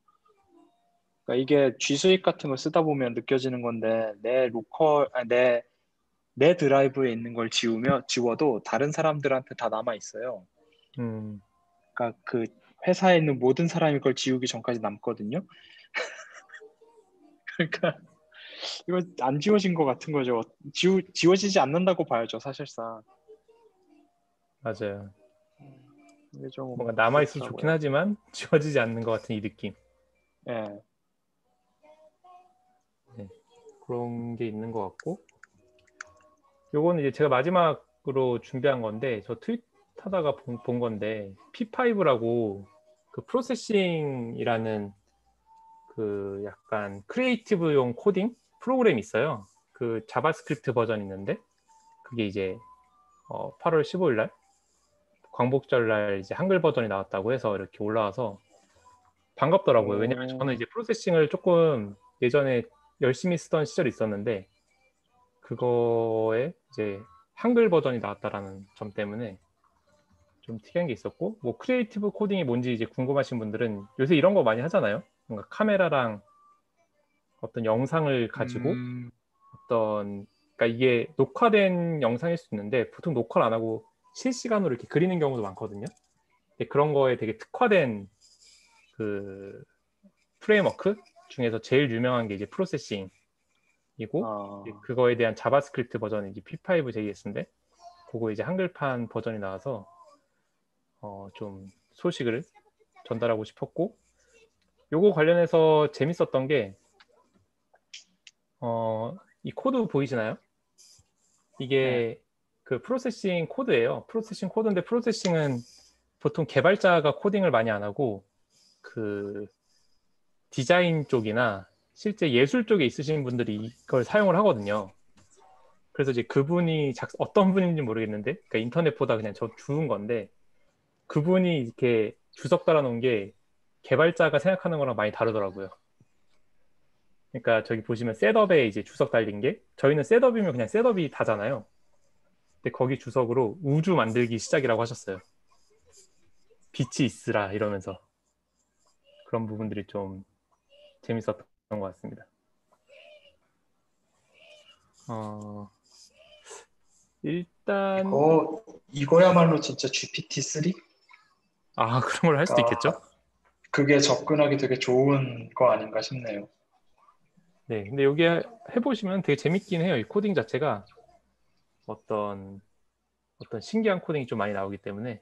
그러니까 이게 G 수익 같은 걸 쓰다 보면 느껴지는 건데 내 로컬, 아, 내, 내 드라이브에 있는 걸 지우면 지워도 다른 사람들한테 다 남아 있어요. 음, 그러니까 그 회사에 있는 모든 사람이 그걸 지우기 전까지 남거든요. 그러니까 이거 안 지워진 것 같은 거죠. 지워 지워지지 않는다고 봐야죠, 사실상. 맞아요. 이게 좀 뭔가 남아 있으면. 좋긴 하지만 지워지지 않는 것 같은 이 느낌. 예. 그런 게 있는 것 같고. 요거는 이제 제가 마지막으로 준비한 건데 저 트윗 하다가 본, 본 건데 P5라고 그 Processing이라는 그 약간 creative용 코딩 프로그램이 있어요. 그 JavaScript 버전 있는데 그게 이제 어, 8월 15일 날 광복절 날 이제 한글 버전이 나왔다고 해서 이렇게 올라와서 반갑더라고요. 왜냐면 오. 저는 이제 Processing을 조금 예전에 열심히 쓰던 시절이 있었는데 그거에 이제 한글 버전이 나왔다라는 점 때문에 좀 특이한 게 있었고 뭐 creative 코딩이 뭔지 이제 궁금하신 분들은 요새 이런 거 많이 하잖아요. 뭔가 카메라랑 어떤 영상을 가지고 음, 어떤 그러니까 이게 녹화된 영상일 수 있는데 보통 녹화를 안 하고 실시간으로 이렇게 그리는 경우도 많거든요. 근데 그런 거에 되게 특화된 그 framework 중에서 제일 유명한 게 이제 Processing이고 아, 그거에 대한 JavaScript 버전이 이제 P5 JS인데 그거 이제 한글판 버전이 나와서 어, 좀 소식을 전달하고 싶었고 요거 관련해서 재밌었던 게 어, 이 코드 보이시나요? 이게 그 Processing 코드예요. Processing 코드인데 Processing은 보통 개발자가 코딩을 많이 안 하고 그 디자인 쪽이나 실제 예술 쪽에 있으신 분들이 이걸 사용을 하거든요. 그래서 이제 그분이 작, 어떤 분인지 모르겠는데, 그러니까 인터넷 보다 그냥 저 주운 건데, 그분이 이렇게 주석 달아놓은 게 개발자가 생각하는 거랑 많이 다르더라고요. 그러니까 저기 보시면 setup에 이제 주석 달린 게, 저희는 setup이면 그냥 setup이 다잖아요. 근데 거기 주석으로 우주 만들기 시작이라고 하셨어요. 빛이 있으라 이러면서. 그런 부분들이 좀 재밌었던 것 같습니다. 어, 일단 이거 이거야말로 진짜 GPT-3? 아 그런 걸 할 수도 아. 있겠죠. 그게 접근하기 되게 좋은 거 아닌가 싶네요. 네, 근데 여기 해보시면 되게 재밌긴 해요. 이 코딩 자체가 어떤 어떤 신기한 코딩이 좀 많이 나오기 때문에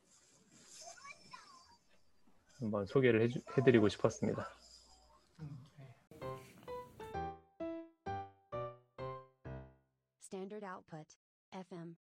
한번 소개를 해주, 해드리고 싶었습니다. Standard output. FM.